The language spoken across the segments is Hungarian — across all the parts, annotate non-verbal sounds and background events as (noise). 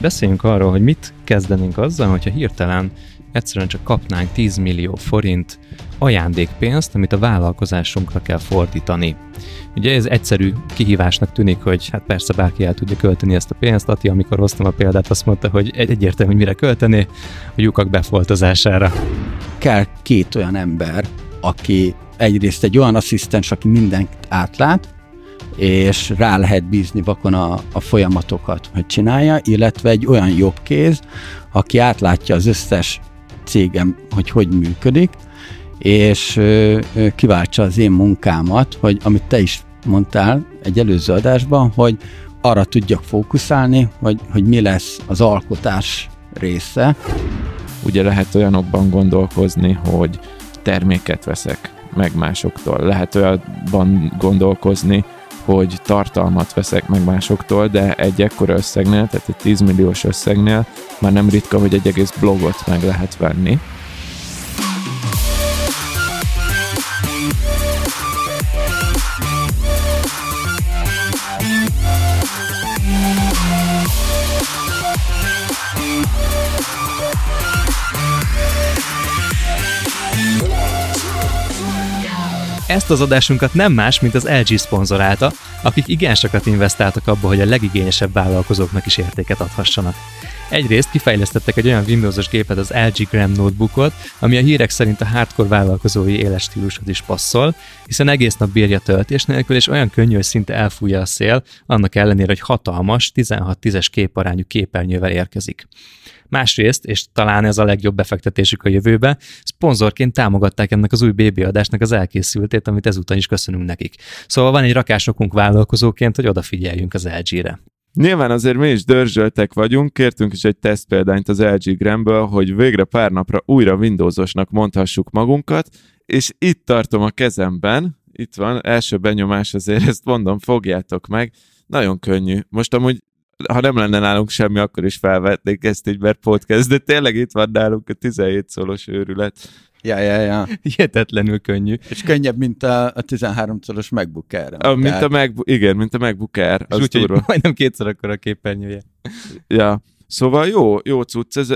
Beszéljünk arról, hogy mit kezdenénk azzal, hogyha hirtelen egyszerűen csak kapnánk 10 millió forint ajándékpénzt, amit a vállalkozásunkra kell fordítani. Ugye ez egyszerű kihívásnak tűnik, hogy hát persze bárki el tudja költeni ezt a pénzt. Ati, amikor hoztam a példát, azt mondta, hogy egyértelmű, hogy mire költeni, a lyukak befoltozására. Kell két olyan ember, aki egyrészt egy olyan asszisztens, aki mindent átlát, és rá lehet bízni vakon a, a folyamatokat, hogy csinálja, illetve egy olyan jobb kéz, aki átlátja az összes cégem, hogy hogy működik, és kiváltsa az én munkámat, hogy amit te is mondtál egy előző adásban, hogy arra tudjak fókuszálni, hogy, hogy mi lesz az alkotás része. Ugye lehet olyanokban gondolkozni, hogy terméket veszek meg másoktól. Lehet olyanban gondolkozni, hogy tartalmat veszek meg másoktól, de egy ekkora összegnél, tehát egy 10 milliós összegnél már nem ritka, hogy egy egész blogot meg lehet venni. Ezt az adásunkat nem más, mint az LG szponzorálta, akik igen sokat investáltak abba, hogy a legigényesebb vállalkozóknak is értéket adhassanak. Egyrészt kifejlesztettek egy olyan Windowsos gépet, az LG Gram Notebookot, ami a hírek szerint a hardcore vállalkozói éles stílushoz is passzol, hiszen egész nap bírja töltés nélkül, és olyan könnyű, hogy szinte elfújja a szél, annak ellenére, hogy hatalmas, 16-10-es képarányú képernyővel érkezik. Másrészt, és talán ez a legjobb befektetésük a jövőbe, szponzorként támogatták ennek az új BB adásnak az elkészültét, amit ezúttal is köszönünk nekik. Szóval van egy rakásokunk vállalkozóként, hogy odafigyeljünk az LG-re. Nyilván azért mi is dörzsöltek vagyunk, kértünk is egy tesztpéldányt az LG Gramből, hogy végre pár napra újra Windowsosnak mondhassuk magunkat, és itt tartom a kezemben, itt van, első benyomás azért, ezt mondom, fogjátok meg, nagyon könnyű. Most amúgy ha nem lenne nálunk semmi, akkor is felvetnék ezt így, mert podcast, de tényleg itt van nálunk a 17 szolos őrület. Ja, ja, ja. Hihetetlenül könnyű. És könnyebb, mint a, a 13 szoros MacBook Air. A, mint a MacBook, igen, mint a MacBook Air. Az úgy, hogy majdnem kétszer akkor a képernyője. Ja. Szóval jó, jó cucc. Ez,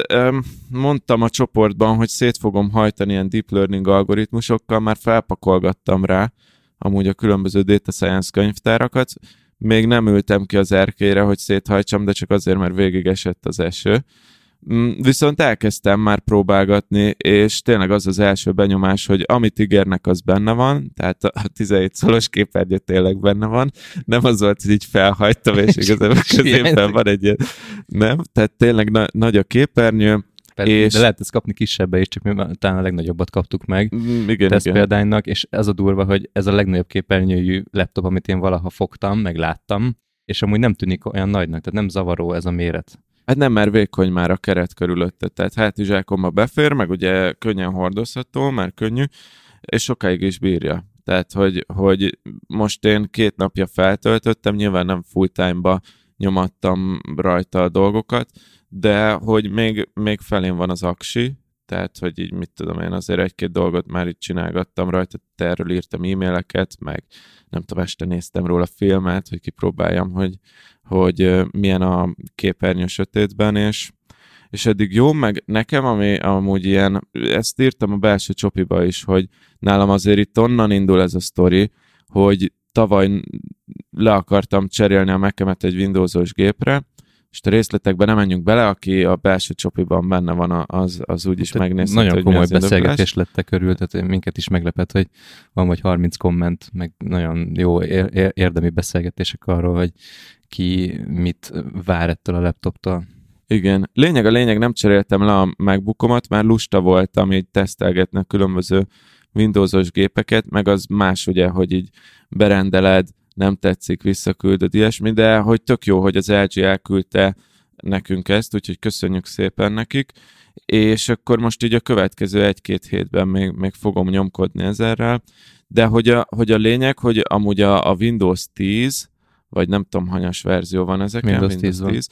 mondtam a csoportban, hogy szét fogom hajtani ilyen deep learning algoritmusokkal, már felpakolgattam rá amúgy a különböző data science könyvtárakat, még nem ültem ki az erkére, hogy széthajtsam, de csak azért, mert végig esett az eső. Mm, viszont elkezdtem már próbálgatni, és tényleg az az első benyomás, hogy amit ígérnek, az benne van, tehát a (laughs) 17 szolos képernyő tényleg benne van, nem az volt, hogy így felhagytam, és (laughs) igazából középen van egy ilyen, nem, tehát tényleg na- nagy a képernyő, Persze, és... De lehet ezt kapni kisebbe is, csak mi talán a legnagyobbat kaptuk meg mm, igen, igen. példánynak, és ez a durva, hogy ez a legnagyobb képernyőjű laptop, amit én valaha fogtam, meg láttam, és amúgy nem tűnik olyan nagynak, tehát nem zavaró ez a méret. Hát nem, mert vékony már a keret körülötte, tehát hátizsákomba befér, meg ugye könnyen hordozható, mert könnyű, és sokáig is bírja. Tehát, hogy, hogy most én két napja feltöltöttem, nyilván nem full time-ba nyomattam rajta a dolgokat, de hogy még, még felén van az aksi, tehát, hogy így mit tudom én, azért egy-két dolgot már itt csinálgattam rajta, erről írtam e-maileket, meg nem tudom, este néztem róla filmet, hogy kipróbáljam, hogy, hogy milyen a képernyő sötétben, és, és eddig jó, meg nekem, ami amúgy ilyen, ezt írtam a belső csopiba is, hogy nálam azért itt onnan indul ez a sztori, hogy tavaly le akartam cserélni a mac egy Windowsos gépre, és a részletekben nem menjünk bele, aki a belső csopiban benne van, az, az úgyis hát, megnézheti, Nagyon hogy komoly beszélgetés lettek körül, tehát minket is meglepett, hogy van vagy 30 komment, meg nagyon jó érdemi beszélgetések arról, hogy ki mit vár ettől a laptoptól. Igen. Lényeg a lényeg, nem cseréltem le a MacBookomat, már lusta voltam így tesztelgetnek különböző Windowsos gépeket, meg az más ugye, hogy így berendeled, nem tetszik, visszaküldöd ilyesmi, de hogy tök jó, hogy az LG elküldte nekünk ezt, úgyhogy köszönjük szépen nekik, és akkor most így a következő egy-két hétben még, még fogom nyomkodni ezerrel, de hogy a, hogy a lényeg, hogy amúgy a, a Windows 10, vagy nem tudom, hanyas verzió van ezeken, Windows, Windows 10, 10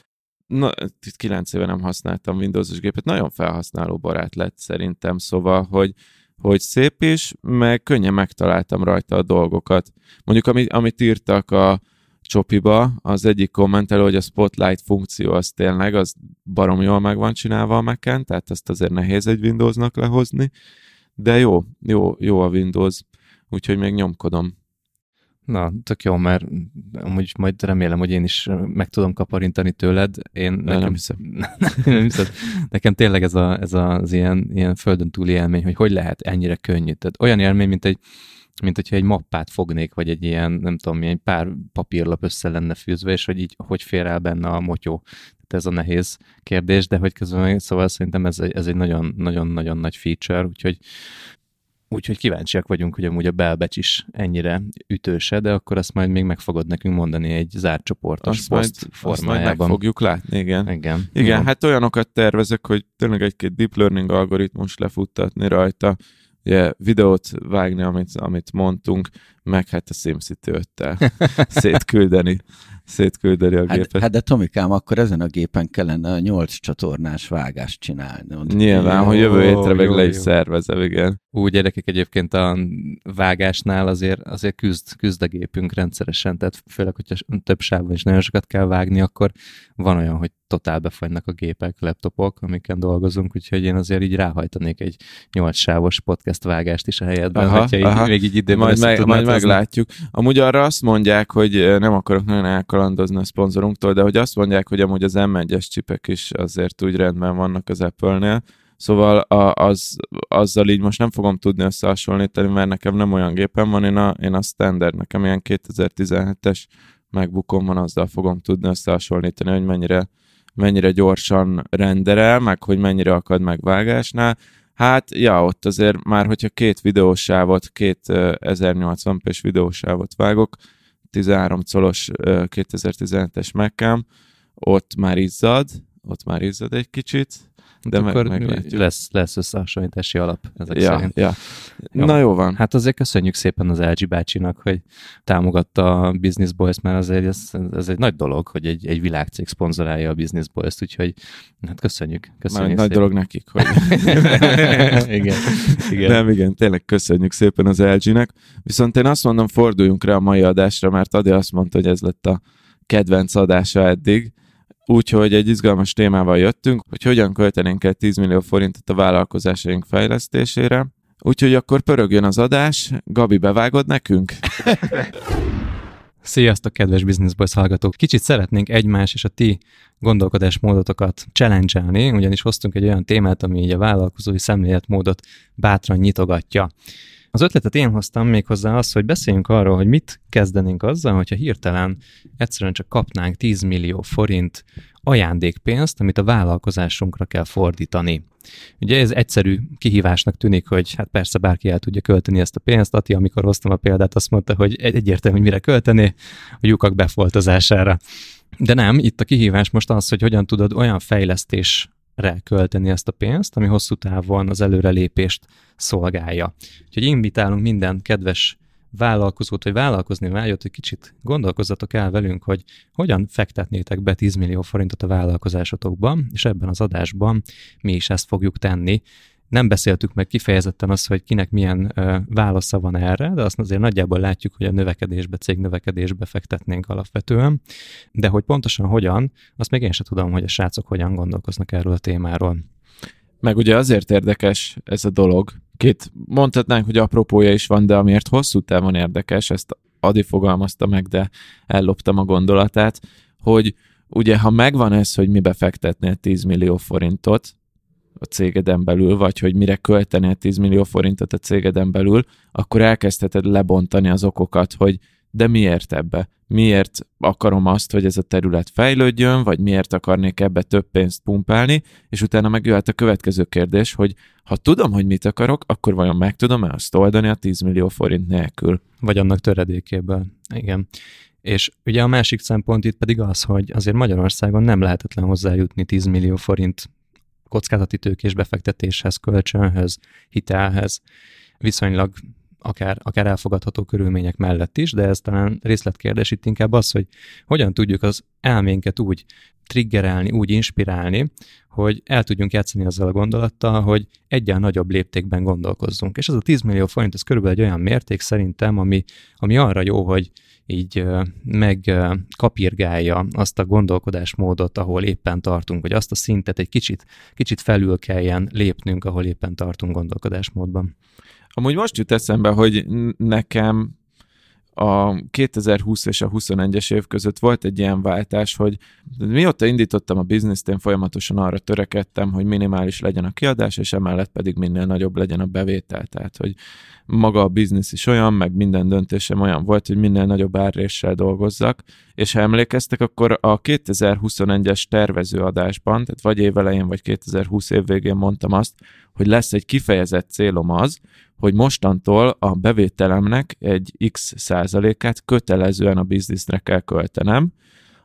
Na, 9 éve nem használtam Windows-os gépet, nagyon felhasználó barát lett szerintem, szóval, hogy, hogy szép is, meg könnyen megtaláltam rajta a dolgokat. Mondjuk, amit, amit írtak a csopiba, az egyik kommentelő, hogy a Spotlight funkció az tényleg, az barom jól meg van csinálva a mac tehát ezt azért nehéz egy Windowsnak lehozni, de jó, jó, jó a Windows, úgyhogy még nyomkodom. Na, tök jó, mert amúgy majd remélem, hogy én is meg tudom kaparintani tőled. Én nekem, nem hiszem. (laughs) nem hiszem. Nekem tényleg ez, a, ez az ilyen, ilyen földön túli élmény, hogy hogy lehet ennyire könnyű. Tehát olyan élmény, mint egy mint hogyha egy mappát fognék, vagy egy ilyen, nem tudom, milyen pár papírlap össze lenne fűzve, és hogy így hogy fér el benne a motyó. Tehát ez a nehéz kérdés, de hogy közben, szóval szerintem ez, ez egy nagyon-nagyon-nagyon nagy feature, úgyhogy Úgyhogy kíváncsiak vagyunk, hogy amúgy a belbecs is ennyire ütőse, de akkor azt majd még meg fogod nekünk mondani egy zárt csoportos azt poszt majd, formájában. Azt majd meg fogjuk látni, igen. Igen, igen Jó. hát olyanokat tervezek, hogy tényleg egy-két deep learning algoritmus lefuttatni rajta, ugye, videót vágni, amit, amit mondtunk, meg hát a SimCity 5-tel (laughs) szétküldeni szétküldeni a hát, gépet. Hát de Tomikám, akkor ezen a gépen kellene a nyolc csatornás vágást csinálni. Nyilván, jó, hogy jövő hétre meg le is szervezem, igen. Úgy gyerekek egyébként a vágásnál azért, azért küzd, küzd a gépünk rendszeresen, tehát főleg, hogyha több sávban is nagyon sokat kell vágni, akkor van olyan, hogy totál befagynak a gépek, laptopok, amiken dolgozunk, úgyhogy én azért így ráhajtanék egy nyolc sávos podcast vágást is a helyedben, aha, hogyha aha. Így, még így időben majd, meg, majd meglátjuk. Amúgy arra azt mondják, hogy nem akarok nagyon elkalandozni a szponzorunktól, de hogy azt mondják, hogy amúgy az M1-es csipek is azért úgy rendben vannak az Apple-nél, Szóval a, az, azzal így most nem fogom tudni összehasonlítani, mert nekem nem olyan gépem van, én a, én a standard, nekem ilyen 2017-es megbookom van, azzal fogom tudni összehasonlítani, hogy mennyire, mennyire gyorsan renderel, meg hogy mennyire akad megvágásnál. Hát, ja, ott azért már, hogyha két videósávot, két 1080p-s videósávot vágok, 13 colos 2017-es Mac-em, ott már izzad, ott már izzad egy kicsit, de meg, akkor lesz, lesz összehasonlítási alap ezek ja, szerint. Ja. Jó. Na jó van. Hát azért köszönjük szépen az LG bácsinak, hogy támogatta a Business Boys, mert azért ez, ez egy nagy dolog, hogy egy, egy világcég szponzorálja a Business Boys-t, úgyhogy hát köszönjük. köszönjük Már nagy dolog nekik, hogy... (laughs) igen, igen. Nem, igen, tényleg köszönjük szépen az LG-nek. Viszont én azt mondom, forduljunk rá a mai adásra, mert Adi azt mondta, hogy ez lett a kedvenc adása eddig, Úgyhogy egy izgalmas témával jöttünk, hogy hogyan költenénk el 10 millió forintot a vállalkozásaink fejlesztésére. Úgyhogy akkor pörögjön az adás. Gabi, bevágod nekünk? Sziasztok, kedves Business Boys hallgatók! Kicsit szeretnénk egymás és a ti gondolkodásmódotokat challenge ugyanis hoztunk egy olyan témát, ami így a vállalkozói szemléletmódot bátran nyitogatja. Az ötletet én hoztam még hozzá az, hogy beszéljünk arról, hogy mit kezdenénk azzal, hogyha hirtelen egyszerűen csak kapnánk 10 millió forint ajándékpénzt, amit a vállalkozásunkra kell fordítani. Ugye ez egyszerű kihívásnak tűnik, hogy hát persze bárki el tudja költeni ezt a pénzt. Ati, amikor hoztam a példát, azt mondta, hogy egyértelmű, hogy mire költeni, a lyukak befoltozására. De nem, itt a kihívás most az, hogy hogyan tudod olyan fejlesztés költeni ezt a pénzt, ami hosszú távon az előrelépést szolgálja. Úgyhogy invitálunk minden kedves vállalkozót, vagy vállalkozni vágyott, hogy kicsit gondolkozzatok el velünk, hogy hogyan fektetnétek be 10 millió forintot a vállalkozásotokban, és ebben az adásban mi is ezt fogjuk tenni nem beszéltük meg kifejezetten azt, hogy kinek milyen ö, válasza van erre, de azt azért nagyjából látjuk, hogy a növekedésbe, cég növekedésbe fektetnénk alapvetően, de hogy pontosan hogyan, azt még én sem tudom, hogy a srácok hogyan gondolkoznak erről a témáról. Meg ugye azért érdekes ez a dolog, két mondhatnánk, hogy apropója is van, de amiért hosszú távon érdekes, ezt Adi fogalmazta meg, de elloptam a gondolatát, hogy ugye ha megvan ez, hogy mibe fektetnél 10 millió forintot, a cégeden belül, vagy hogy mire költenél 10 millió forintot a cégeden belül, akkor elkezdheted lebontani az okokat, hogy de miért ebbe? Miért akarom azt, hogy ez a terület fejlődjön, vagy miért akarnék ebbe több pénzt pumpálni, és utána megjöhet a következő kérdés, hogy ha tudom, hogy mit akarok, akkor vajon meg tudom-e azt oldani a 10 millió forint nélkül? Vagy annak töredékéből. Igen. És ugye a másik szempont itt pedig az, hogy azért Magyarországon nem lehetetlen hozzájutni 10 millió forint kockázati tőkés befektetéshez, kölcsönhöz, hitelhez, viszonylag akár, akár elfogadható körülmények mellett is, de ez talán részletkérdés itt inkább az, hogy hogyan tudjuk az elménket úgy triggerelni, úgy inspirálni, hogy el tudjunk játszani azzal a gondolattal, hogy egyen nagyobb léptékben gondolkozzunk. És ez a 10 millió forint, ez körülbelül egy olyan mérték szerintem, ami, ami arra jó, hogy így megkapirgálja azt a gondolkodásmódot, ahol éppen tartunk, vagy azt a szintet egy kicsit, kicsit felül kelljen lépnünk, ahol éppen tartunk gondolkodásmódban. Amúgy most jut eszembe, hogy nekem a 2020 és a 21-es év között volt egy ilyen váltás, hogy mióta indítottam a bizniszt, én folyamatosan arra törekedtem, hogy minimális legyen a kiadás, és emellett pedig minél nagyobb legyen a bevétel. Tehát, hogy maga a biznisz is olyan, meg minden döntésem olyan volt, hogy minél nagyobb árréssel dolgozzak, és ha emlékeztek, akkor a 2021-es tervezőadásban, tehát vagy évelején, vagy 2020 év végén mondtam azt, hogy lesz egy kifejezett célom az, hogy mostantól a bevételemnek egy x százalékát kötelezően a bizniszre kell költenem,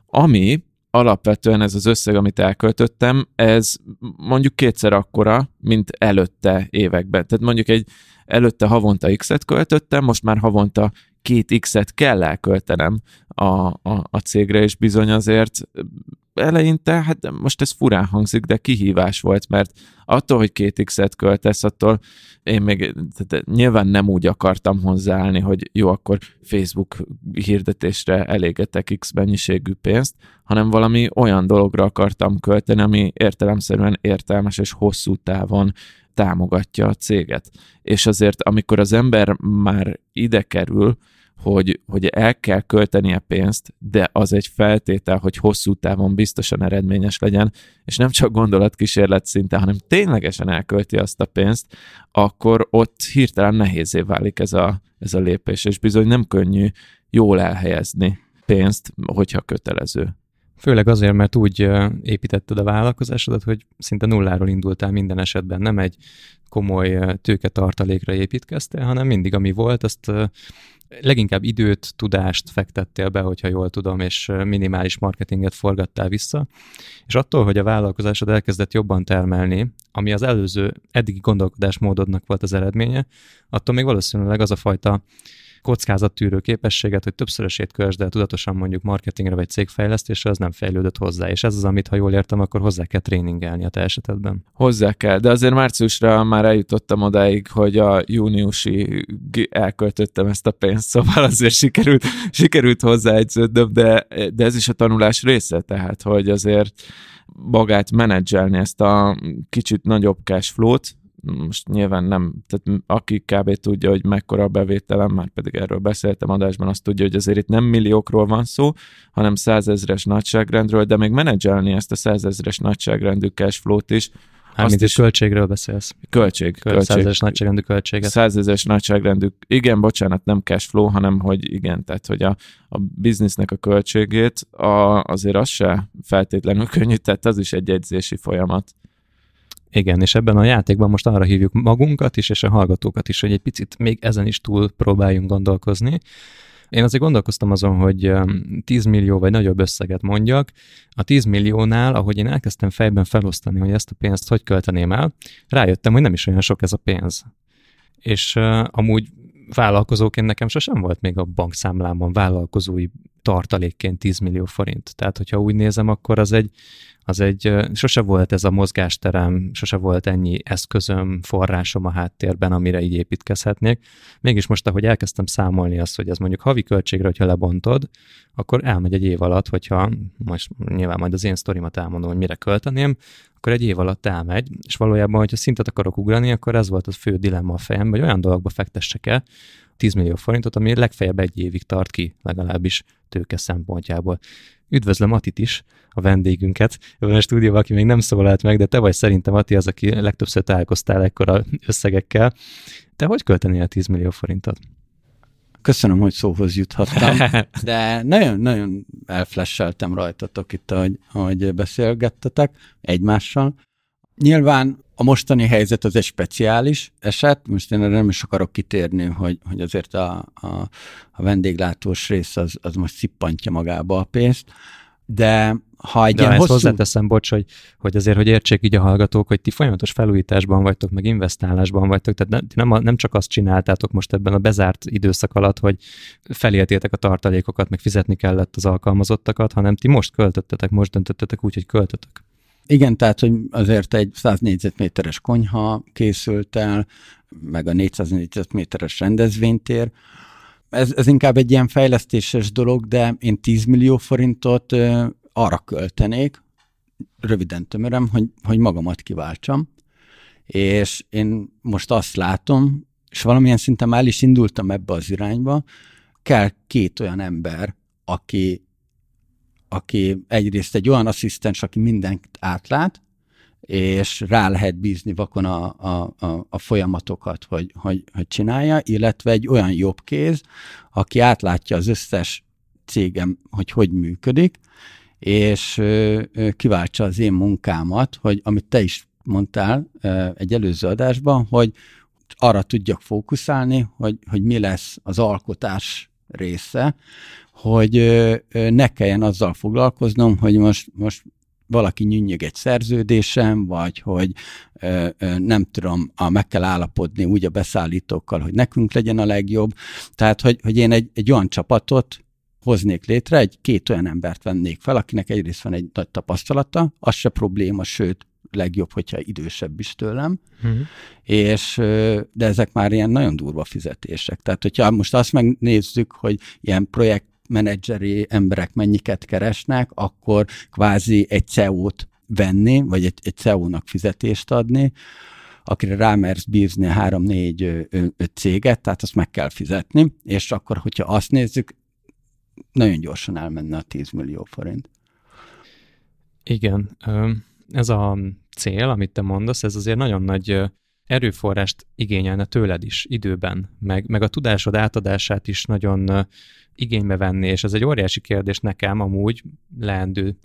ami alapvetően ez az összeg, amit elköltöttem, ez mondjuk kétszer akkora, mint előtte években. Tehát mondjuk egy előtte havonta x-et költöttem, most már havonta két x-et kell elköltenem a, a, a cégre, és bizony azért eleinte, hát most ez furán hangzik, de kihívás volt, mert attól, hogy két X-et költesz, attól én még tehát nyilván nem úgy akartam hozzáállni, hogy jó, akkor Facebook hirdetésre elégetek X mennyiségű pénzt, hanem valami olyan dologra akartam költeni, ami értelemszerűen értelmes és hosszú távon támogatja a céget. És azért, amikor az ember már ide kerül, hogy, hogy el kell költenie pénzt, de az egy feltétel, hogy hosszú távon biztosan eredményes legyen, és nem csak gondolatkísérlet szinte, hanem ténylegesen elkölti azt a pénzt, akkor ott hirtelen nehézé válik ez a, ez a lépés, és bizony nem könnyű jól elhelyezni pénzt, hogyha kötelező. Főleg azért, mert úgy építetted a vállalkozásodat, hogy szinte nulláról indultál minden esetben, nem egy komoly tőketartalékra építkeztél, hanem mindig, ami volt, azt leginkább időt, tudást fektettél be, hogyha jól tudom, és minimális marketinget forgattál vissza, és attól, hogy a vállalkozásod elkezdett jobban termelni, ami az előző eddigi gondolkodásmódodnak volt az eredménye, attól még valószínűleg az a fajta kockázattűrő képességet, hogy többszörösét kösd el tudatosan mondjuk marketingre vagy cégfejlesztésre, az nem fejlődött hozzá. És ez az, amit ha jól értem, akkor hozzá kell tréningelni a te esetedben. Hozzá kell, de azért márciusra már eljutottam odáig, hogy a júniusi elköltöttem ezt a pénzt, szóval azért sikerült, sikerült hozzáegyződnöm, de, de ez is a tanulás része, tehát hogy azért magát menedzselni ezt a kicsit nagyobb cash flow-t, most nyilván nem, tehát aki kb. tudja, hogy mekkora a bevételem, már pedig erről beszéltem adásban, azt tudja, hogy azért itt nem milliókról van szó, hanem százezres nagyságrendről, de még menedzselni ezt a százezres nagyságrendű cash flow-t is, Mármint is költségről beszélsz. Költség. költség. Százezeres nagyságrendű költséget. Százezeres nagyságrendű. Igen, bocsánat, nem cash flow, hanem hogy igen, tehát hogy a, a biznisznek a költségét a, azért az se feltétlenül könnyű, tehát az is egy edzési folyamat. Igen, és ebben a játékban most arra hívjuk magunkat is, és a hallgatókat is, hogy egy picit még ezen is túl próbáljunk gondolkozni. Én azért gondolkoztam azon, hogy 10 millió vagy nagyobb összeget mondjak. A 10 milliónál, ahogy én elkezdtem fejben felosztani, hogy ezt a pénzt hogy költeném el, rájöttem, hogy nem is olyan sok ez a pénz. És uh, amúgy vállalkozóként nekem sosem volt még a bankszámlámon vállalkozói tartalékként 10 millió forint. Tehát, hogyha úgy nézem, akkor az egy, az egy, sose volt ez a mozgásterem, sose volt ennyi eszközöm, forrásom a háttérben, amire így építkezhetnék. Mégis most, ahogy elkezdtem számolni azt, hogy ez mondjuk havi költségre, hogyha lebontod, akkor elmegy egy év alatt, hogyha most nyilván majd az én sztorimat elmondom, hogy mire költeném, akkor egy év alatt elmegy, és valójában, hogyha szintet akarok ugrani, akkor ez volt a fő dilemma a fejem, hogy olyan dolgokba fektessek el, 10 millió forintot, ami legfeljebb egy évig tart ki, legalábbis tőke szempontjából. Üdvözlöm Atit is, a vendégünket, ebben a stúdióban, aki még nem szólalt meg, de te vagy szerintem Ati az, aki legtöbbször találkoztál ekkora összegekkel. Te hogy költenél 10 millió forintot? Köszönöm, hogy szóhoz juthattam, (laughs) de nagyon-nagyon elflesseltem rajtatok itt, ahogy, ahogy beszélgettetek egymással. Nyilván a mostani helyzet az egy speciális eset, most én erre nem is akarok kitérni, hogy, hogy azért a, a, a vendéglátós rész az, az most szippantja magába a pénzt, de ha egy De ilyen hosszú... hozzáteszem, bocs, hogy, hogy azért, hogy értsék így a hallgatók, hogy ti folyamatos felújításban vagytok, meg investálásban vagytok, tehát nem, nem, nem csak azt csináltátok most ebben a bezárt időszak alatt, hogy feléltétek a tartalékokat, meg fizetni kellett az alkalmazottakat, hanem ti most költöttetek, most döntöttetek úgy, hogy költötök. Igen, tehát, hogy azért egy 100 négyzetméteres konyha készült el, meg a 400 négyzetméteres rendezvénytér, ez, ez inkább egy ilyen fejlesztéses dolog, de én 10 millió forintot arra költenék, röviden tömörem, hogy, hogy magamat kiváltsam, és én most azt látom, és valamilyen szinten már is indultam ebbe az irányba, kell két olyan ember, aki, aki egyrészt egy olyan asszisztens, aki mindent átlát, és rá lehet bízni vakon a, a, a, a folyamatokat, hogy, hogy, hogy csinálja, illetve egy olyan jobb kéz, aki átlátja az összes cégem, hogy hogy működik, és kiváltsa az én munkámat, hogy amit te is mondtál egy előző adásban, hogy arra tudjak fókuszálni, hogy, hogy mi lesz az alkotás része, hogy ne kelljen azzal foglalkoznom, hogy most, most valaki nyűnyög egy szerződésem, vagy hogy ö, ö, nem tudom, a, meg kell állapodni úgy a beszállítókkal, hogy nekünk legyen a legjobb. Tehát, hogy, hogy én egy, egy olyan csapatot hoznék létre, egy két olyan embert vennék fel, akinek egyrészt van egy nagy tapasztalata, az se probléma, sőt, legjobb, hogyha idősebb is tőlem, uh-huh. és de ezek már ilyen nagyon durva fizetések. Tehát, hogyha most azt megnézzük, hogy ilyen projekt menedzseri emberek mennyiket keresnek, akkor kvázi egy CEO-t venni, vagy egy, egy CEO-nak fizetést adni, akire rámersz bízni három-négy céget, tehát azt meg kell fizetni, és akkor, hogyha azt nézzük, nagyon gyorsan elmenne a 10 millió forint. Igen, ez a cél, amit te mondasz, ez azért nagyon nagy erőforrást igényelne tőled is időben, meg, meg a tudásod átadását is nagyon igénybe venni, és ez egy óriási kérdés nekem amúgy leendő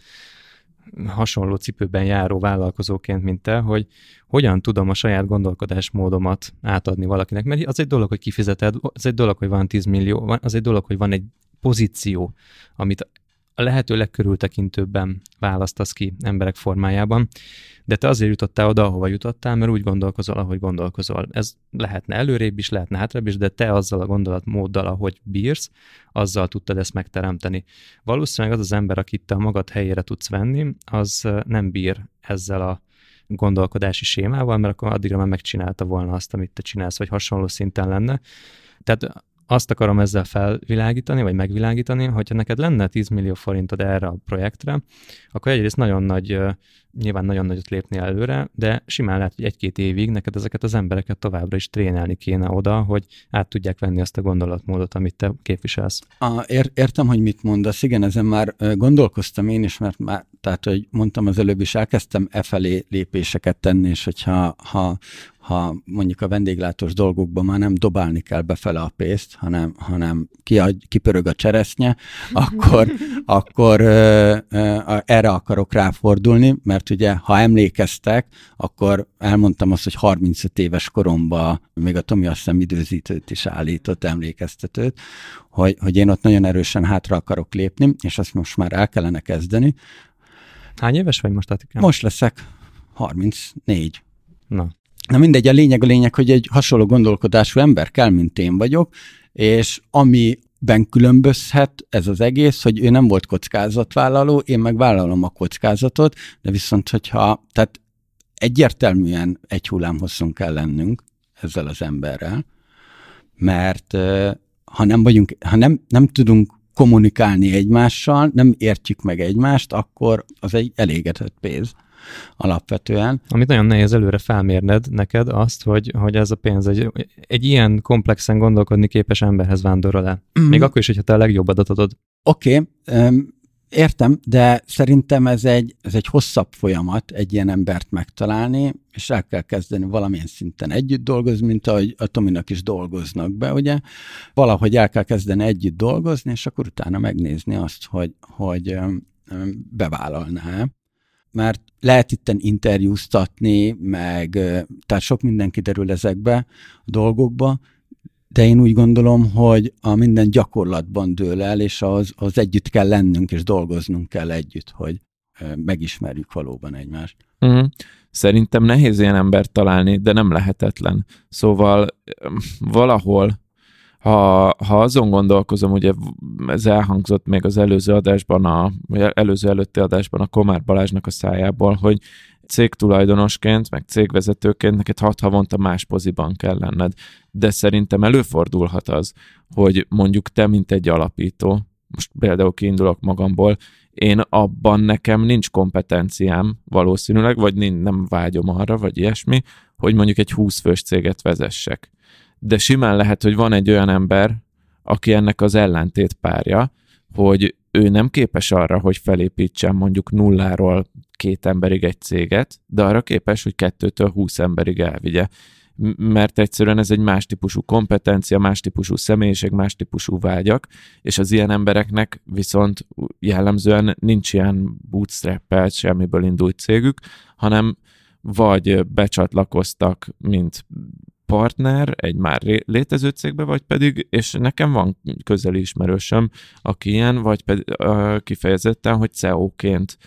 hasonló cipőben járó vállalkozóként, mint te, hogy hogyan tudom a saját gondolkodásmódomat átadni valakinek. Mert az egy dolog, hogy kifizeted, az egy dolog, hogy van 10 millió, az egy dolog, hogy van egy pozíció, amit a lehető legkörültekintőbben választasz ki emberek formájában, de te azért jutottál oda, ahova jutottál, mert úgy gondolkozol, ahogy gondolkozol. Ez lehetne előrébb is, lehetne hátrébb is, de te azzal a gondolatmóddal, ahogy bírsz, azzal tudtad ezt megteremteni. Valószínűleg az az ember, akit te a magad helyére tudsz venni, az nem bír ezzel a gondolkodási sémával, mert akkor addigra már megcsinálta volna azt, amit te csinálsz, vagy hasonló szinten lenne. Tehát azt akarom ezzel felvilágítani, vagy megvilágítani, hogyha neked lenne 10 millió forintod erre a projektre, akkor egyrészt nagyon nagy, nyilván nagyon nagyot lépni előre, de simán lehet, hogy egy-két évig neked ezeket az embereket továbbra is trénelni kéne oda, hogy át tudják venni azt a gondolatmódot, amit te képviselsz. A, ér, értem, hogy mit mondasz. Igen, ezen már gondolkoztam én is, mert már, tehát, hogy mondtam az előbb is, elkezdtem e felé lépéseket tenni, és hogyha ha, ha mondjuk a vendéglátós dolgokban már nem dobálni kell befele a pénzt, hanem, hanem kiadj, kipörög a cseresznye, (laughs) akkor, akkor ö, ö, erre akarok ráfordulni, mert ugye, ha emlékeztek, akkor elmondtam azt, hogy 35 éves koromban még a Tomi azt hiszem időzítőt is állított, emlékeztetőt, hogy, hogy én ott nagyon erősen hátra akarok lépni, és azt most már el kellene kezdeni. Hány éves vagy most, Atikám? Most leszek 34. Na, Na mindegy, a lényeg a lényeg, hogy egy hasonló gondolkodású ember kell, mint én vagyok, és amiben különbözhet ez az egész, hogy ő nem volt kockázatvállaló, én meg vállalom a kockázatot, de viszont, hogyha, tehát egyértelműen egy hullámhosszon kell lennünk ezzel az emberrel, mert ha nem vagyunk, ha nem, nem tudunk kommunikálni egymással, nem értjük meg egymást, akkor az egy elégetett pénz alapvetően. Amit nagyon nehéz előre felmérned neked azt, hogy, hogy ez a pénz egy, egy ilyen komplexen gondolkodni képes emberhez vándorol el. Mm. Még akkor is, hogyha te a legjobb adatod. Oké, okay, um, értem, de szerintem ez egy, ez egy hosszabb folyamat egy ilyen embert megtalálni, és el kell kezdeni valamilyen szinten együtt dolgozni, mint ahogy a Tominak is dolgoznak be, ugye? Valahogy el kell kezdeni együtt dolgozni, és akkor utána megnézni azt, hogy, hogy bevállalná mert lehet itten interjúztatni, meg tehát sok minden kiderül ezekbe a dolgokba, de én úgy gondolom, hogy a minden gyakorlatban dől el, és az, az együtt kell lennünk, és dolgoznunk kell együtt, hogy megismerjük valóban egymást. Uh-huh. Szerintem nehéz ilyen embert találni, de nem lehetetlen. Szóval valahol ha, ha azon gondolkozom, ugye ez elhangzott még az előző adásban, a, vagy előző előtti adásban a Komár Balázsnak a szájából, hogy cégtulajdonosként, meg cégvezetőként neked hat havonta más poziban kell lenned. De szerintem előfordulhat az, hogy mondjuk te, mint egy alapító, most például kiindulok magamból, én abban nekem nincs kompetenciám valószínűleg, vagy nem vágyom arra, vagy ilyesmi, hogy mondjuk egy 20 fős céget vezessek. De simán lehet, hogy van egy olyan ember, aki ennek az ellentét párja, hogy ő nem képes arra, hogy felépítsen mondjuk nulláról két emberig egy céget, de arra képes, hogy kettőtől húsz emberig elvigye. Mert egyszerűen ez egy más típusú kompetencia, más típusú személyiség, más típusú vágyak, és az ilyen embereknek viszont jellemzően nincs ilyen bootstrap semmiből indult cégük, hanem vagy becsatlakoztak, mint partner egy már létező cégbe, vagy pedig, és nekem van közeli ismerősöm, aki ilyen, vagy pedig kifejezetten, hogy CEO-ként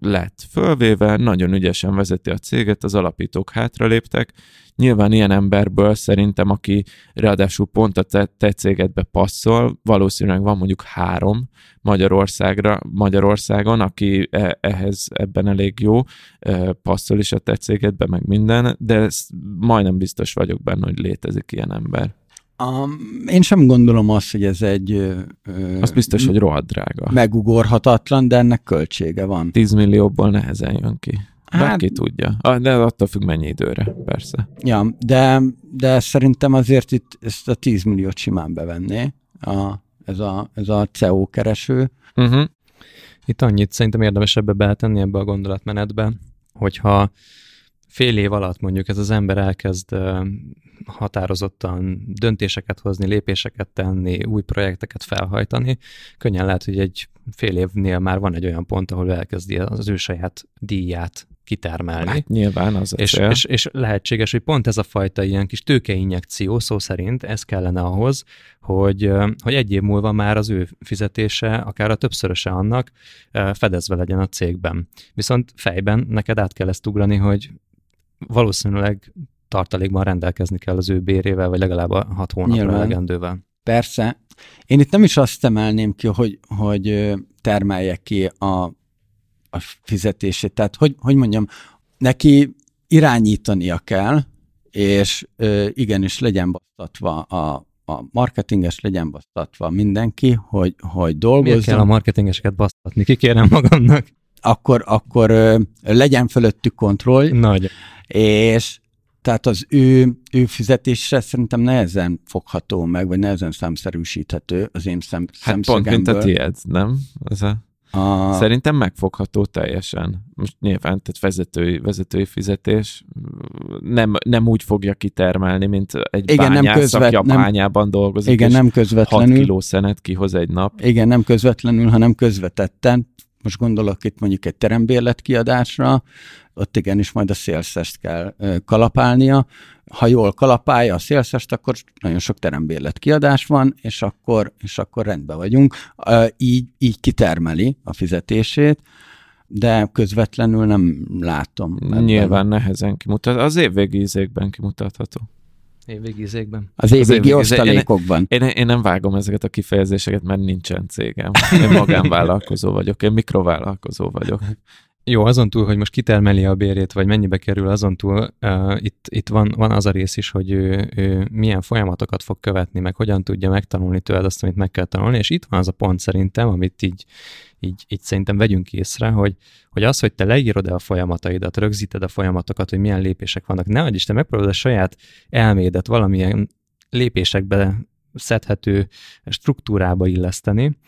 lett fölvéve, nagyon ügyesen vezeti a céget, az alapítók hátraléptek. Nyilván ilyen emberből szerintem, aki ráadásul pont a te, te cégedbe passzol, valószínűleg van mondjuk három Magyarországra, Magyarországon, aki e, ehhez ebben elég jó, e, passzol is a te cégedbe, meg minden, de majdnem biztos vagyok benne, hogy létezik ilyen ember. Um, én sem gondolom azt, hogy ez egy... Ö, az biztos, hogy rohadt drága. Megugorhatatlan, de ennek költsége van. 10 millióból nehezen jön ki. Hát, Bárki tudja. De attól függ mennyi időre, persze. Ja, de, de szerintem azért itt ezt a 10 milliót simán bevenné a, ez, a, ez a CEO kereső. Uh-huh. Itt annyit szerintem érdemes ebbe beletenni ebbe a gondolatmenetbe, hogyha fél év alatt mondjuk ez az ember elkezd határozottan döntéseket hozni, lépéseket tenni, új projekteket felhajtani, könnyen lehet, hogy egy fél évnél már van egy olyan pont, ahol elkezdi az ő saját díját kitermelni. Hát, nyilván az és, és, és lehetséges, hogy pont ez a fajta ilyen kis tőkeinjekció, szó szerint ez kellene ahhoz, hogy, hogy egy év múlva már az ő fizetése, akár a többszöröse annak fedezve legyen a cégben. Viszont fejben neked át kell ezt ugrani, hogy valószínűleg tartalékban rendelkezni kell az ő bérével, vagy legalább a hat hónapra elegendővel. Persze. Én itt nem is azt emelném ki, hogy, hogy termelje ki a, a fizetését. Tehát, hogy, hogy mondjam, neki irányítania kell, és igenis legyen basztatva a, a marketinges legyen basztatva mindenki, hogy, hogy dolgozzon. Miért kell a marketingeseket basztatni? Kikérem magamnak. Akkor, akkor legyen fölöttük kontroll. Nagy. És tehát az ő, ő fizetése szerintem nehezen fogható meg, vagy nehezen számszerűsíthető az én szem, hát pont, mint a tiéd, nem? Ez a... A... Szerintem megfogható teljesen. Most nyilván, tehát vezetői, vezetői fizetés nem, nem úgy fogja kitermelni, mint egy igen, bányász, nem közvet, aki a bányában nem, dolgozik, igen, nem közvetlenül, 6 kiló szenet kihoz egy nap. Igen, nem közvetlenül, hanem közvetetten. Most gondolok itt mondjuk egy terembérlet kiadásra, ott igenis majd a szélszest kell kalapálnia. Ha jól kalapálja a szélszest, akkor nagyon sok terembérlet kiadás van, és akkor, és akkor rendben vagyunk. Így, így kitermeli a fizetését, de közvetlenül nem látom. Ebben. Nyilván nehezen kimutat. Az évvégi izékben kimutatható. Évvégi izékben? Az évvégi osztalékokban. Én, én, én nem vágom ezeket a kifejezéseket, mert nincsen cégem. Én magánvállalkozó vagyok, én mikrovállalkozó vagyok. Jó, azon túl, hogy most kitermeli a bérét, vagy mennyibe kerül, azon túl uh, itt, itt van, van az a rész is, hogy ő, ő milyen folyamatokat fog követni, meg hogyan tudja megtanulni tőled azt, amit meg kell tanulni, és itt van az a pont szerintem, amit így, így, így szerintem vegyünk észre, hogy, hogy az, hogy te leírod-e a folyamataidat, rögzíted a folyamatokat, hogy milyen lépések vannak, ne adj Isten, megpróbálod a saját elmédet valamilyen lépésekbe szedhető struktúrába illeszteni,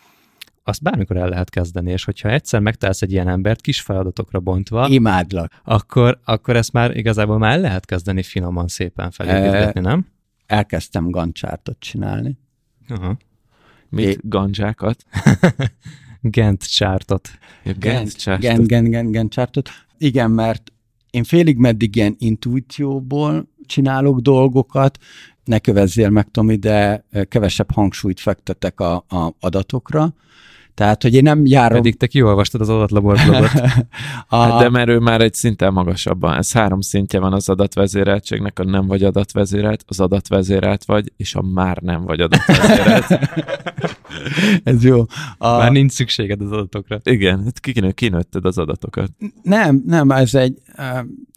azt bármikor el lehet kezdeni, és hogyha egyszer megtalálsz egy ilyen embert kis feladatokra bontva, imádlak, akkor, akkor ezt már igazából már el lehet kezdeni finoman szépen felépíteni, nem? Elkezdtem gancsártot csinálni. Aha. Mit? É... Gandzsákat? (laughs) Gent csártot. Gent csártot. Gent, Gent, Gent, Gent csártot. Igen, mert én félig meddig ilyen intuícióból csinálok dolgokat, ne kövezzél meg, Tomi, de kevesebb hangsúlyt fektetek a, a adatokra, Tehát, hogy én nem járom... Pedig te kiolvastad az adatlabor blogot. (laughs) hát de mert ő már egy szinten magasabban. Ez három szintje van az adatvezéreltségnek, a nem vagy adatvezérelt, az adatvezérelt vagy, és a már nem vagy adatvezérelt. (laughs) Ez jó. A... Már nincs szükséged az adatokra. Igen, hát kinőtted az adatokat. Nem, nem, ez egy,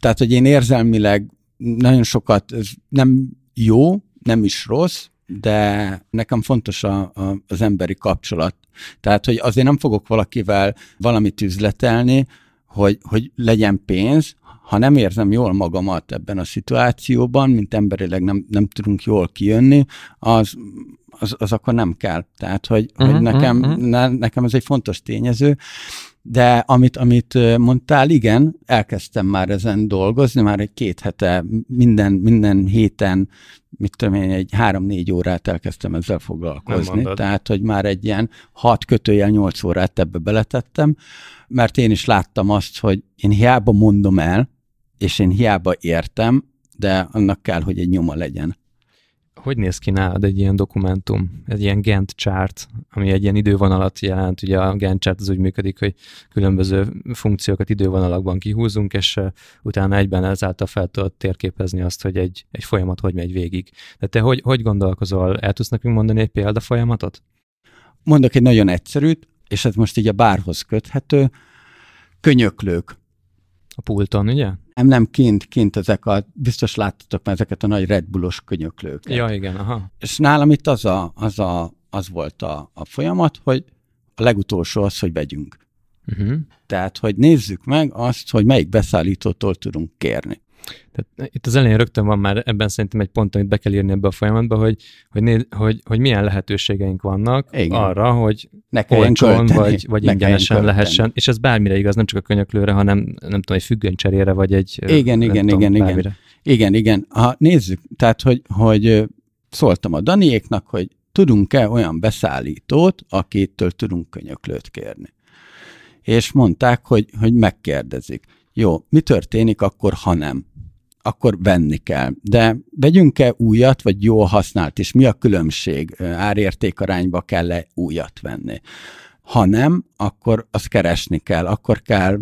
tehát, hogy én érzelmileg nagyon sokat, ez nem jó, nem is rossz, de nekem fontos a, a, az emberi kapcsolat. Tehát, hogy azért nem fogok valakivel valamit üzletelni, hogy, hogy legyen pénz, ha nem érzem jól magamat ebben a szituációban, mint emberileg nem, nem tudunk jól kijönni, az, az, az akkor nem kell. Tehát, hogy, uh-huh, hogy nekem, uh-huh. ne, nekem ez egy fontos tényező. De amit, amit mondtál, igen, elkezdtem már ezen dolgozni, már egy két hete, minden, minden héten, mit tudom én, egy három-négy órát elkezdtem ezzel foglalkozni. Tehát, hogy már egy ilyen hat kötőjel nyolc órát ebbe beletettem, mert én is láttam azt, hogy én hiába mondom el, és én hiába értem, de annak kell, hogy egy nyoma legyen hogy néz ki nálad egy ilyen dokumentum, egy ilyen Gantt chart, ami egy ilyen idővonalat jelent. Ugye a Gantt chart az úgy működik, hogy különböző funkciókat idővonalakban kihúzunk, és utána egyben ezáltal fel tudod térképezni azt, hogy egy, egy folyamat hogy megy végig. De te hogy, hogy gondolkozol? El tudsz nekünk mondani egy példa folyamatot? Mondok egy nagyon egyszerűt, és ez most így a bárhoz köthető. Könyöklők. A pulton, ugye? Nem, nem, kint, kint ezek a, biztos láttatok már ezeket a nagy Red Bullos könyöklőket. Ja, igen, aha. És nálam itt az, a, az, a, az volt a, a folyamat, hogy a legutolsó az, hogy vegyünk. Uh-huh. Tehát, hogy nézzük meg azt, hogy melyik beszállítótól tudunk kérni. Tehát itt az elején rögtön van már ebben szerintem egy pont, amit be kell írni ebbe a folyamatba, hogy, hogy, néz, hogy, hogy milyen lehetőségeink vannak Igen. arra, hogy ne olcsón vagy, vagy ingyenesen lehessen, és ez bármire igaz, nem csak a könyöklőre, hanem nem tudom, egy függönycserére, vagy egy... Igen, igen, tudom, igen, igen. Igen, igen. Ha nézzük, tehát, hogy, hogy szóltam a Daniéknak, hogy tudunk-e olyan beszállítót, akitől tudunk könyöklőt kérni. És mondták, hogy, hogy megkérdezik. Jó, mi történik akkor, ha nem? Akkor venni kell. De vegyünk-e újat, vagy jó használt, és mi a különbség? Árértékarányba kell-e újat venni? Ha nem, akkor azt keresni kell, akkor kell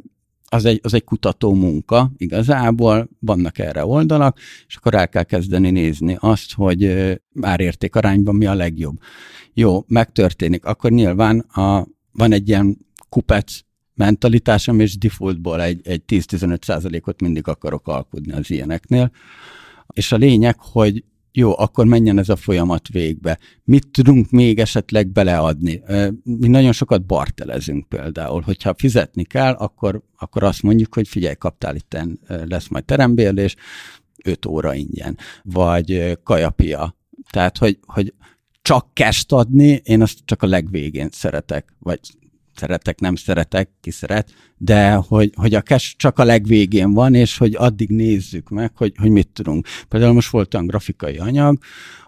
az egy, az egy kutató munka igazából, vannak erre oldalak, és akkor el kell kezdeni nézni azt, hogy árértékarányban mi a legjobb. Jó, megtörténik, akkor nyilván a, van egy ilyen kupec mentalitásom, és defaultból egy, egy 10-15 százalékot mindig akarok alkudni az ilyeneknél. És a lényeg, hogy jó, akkor menjen ez a folyamat végbe. Mit tudunk még esetleg beleadni? Mi nagyon sokat bartelezünk például, hogyha fizetni kell, akkor, akkor azt mondjuk, hogy figyelj, kaptál itt lesz majd terembérlés, 5 óra ingyen, vagy kajapia. Tehát, hogy, hogy csak cash adni, én azt csak a legvégén szeretek, vagy szeretek, nem szeretek, ki szeret, de hogy, hogy a cash csak a legvégén van, és hogy addig nézzük meg, hogy, hogy mit tudunk. Például most volt olyan grafikai anyag,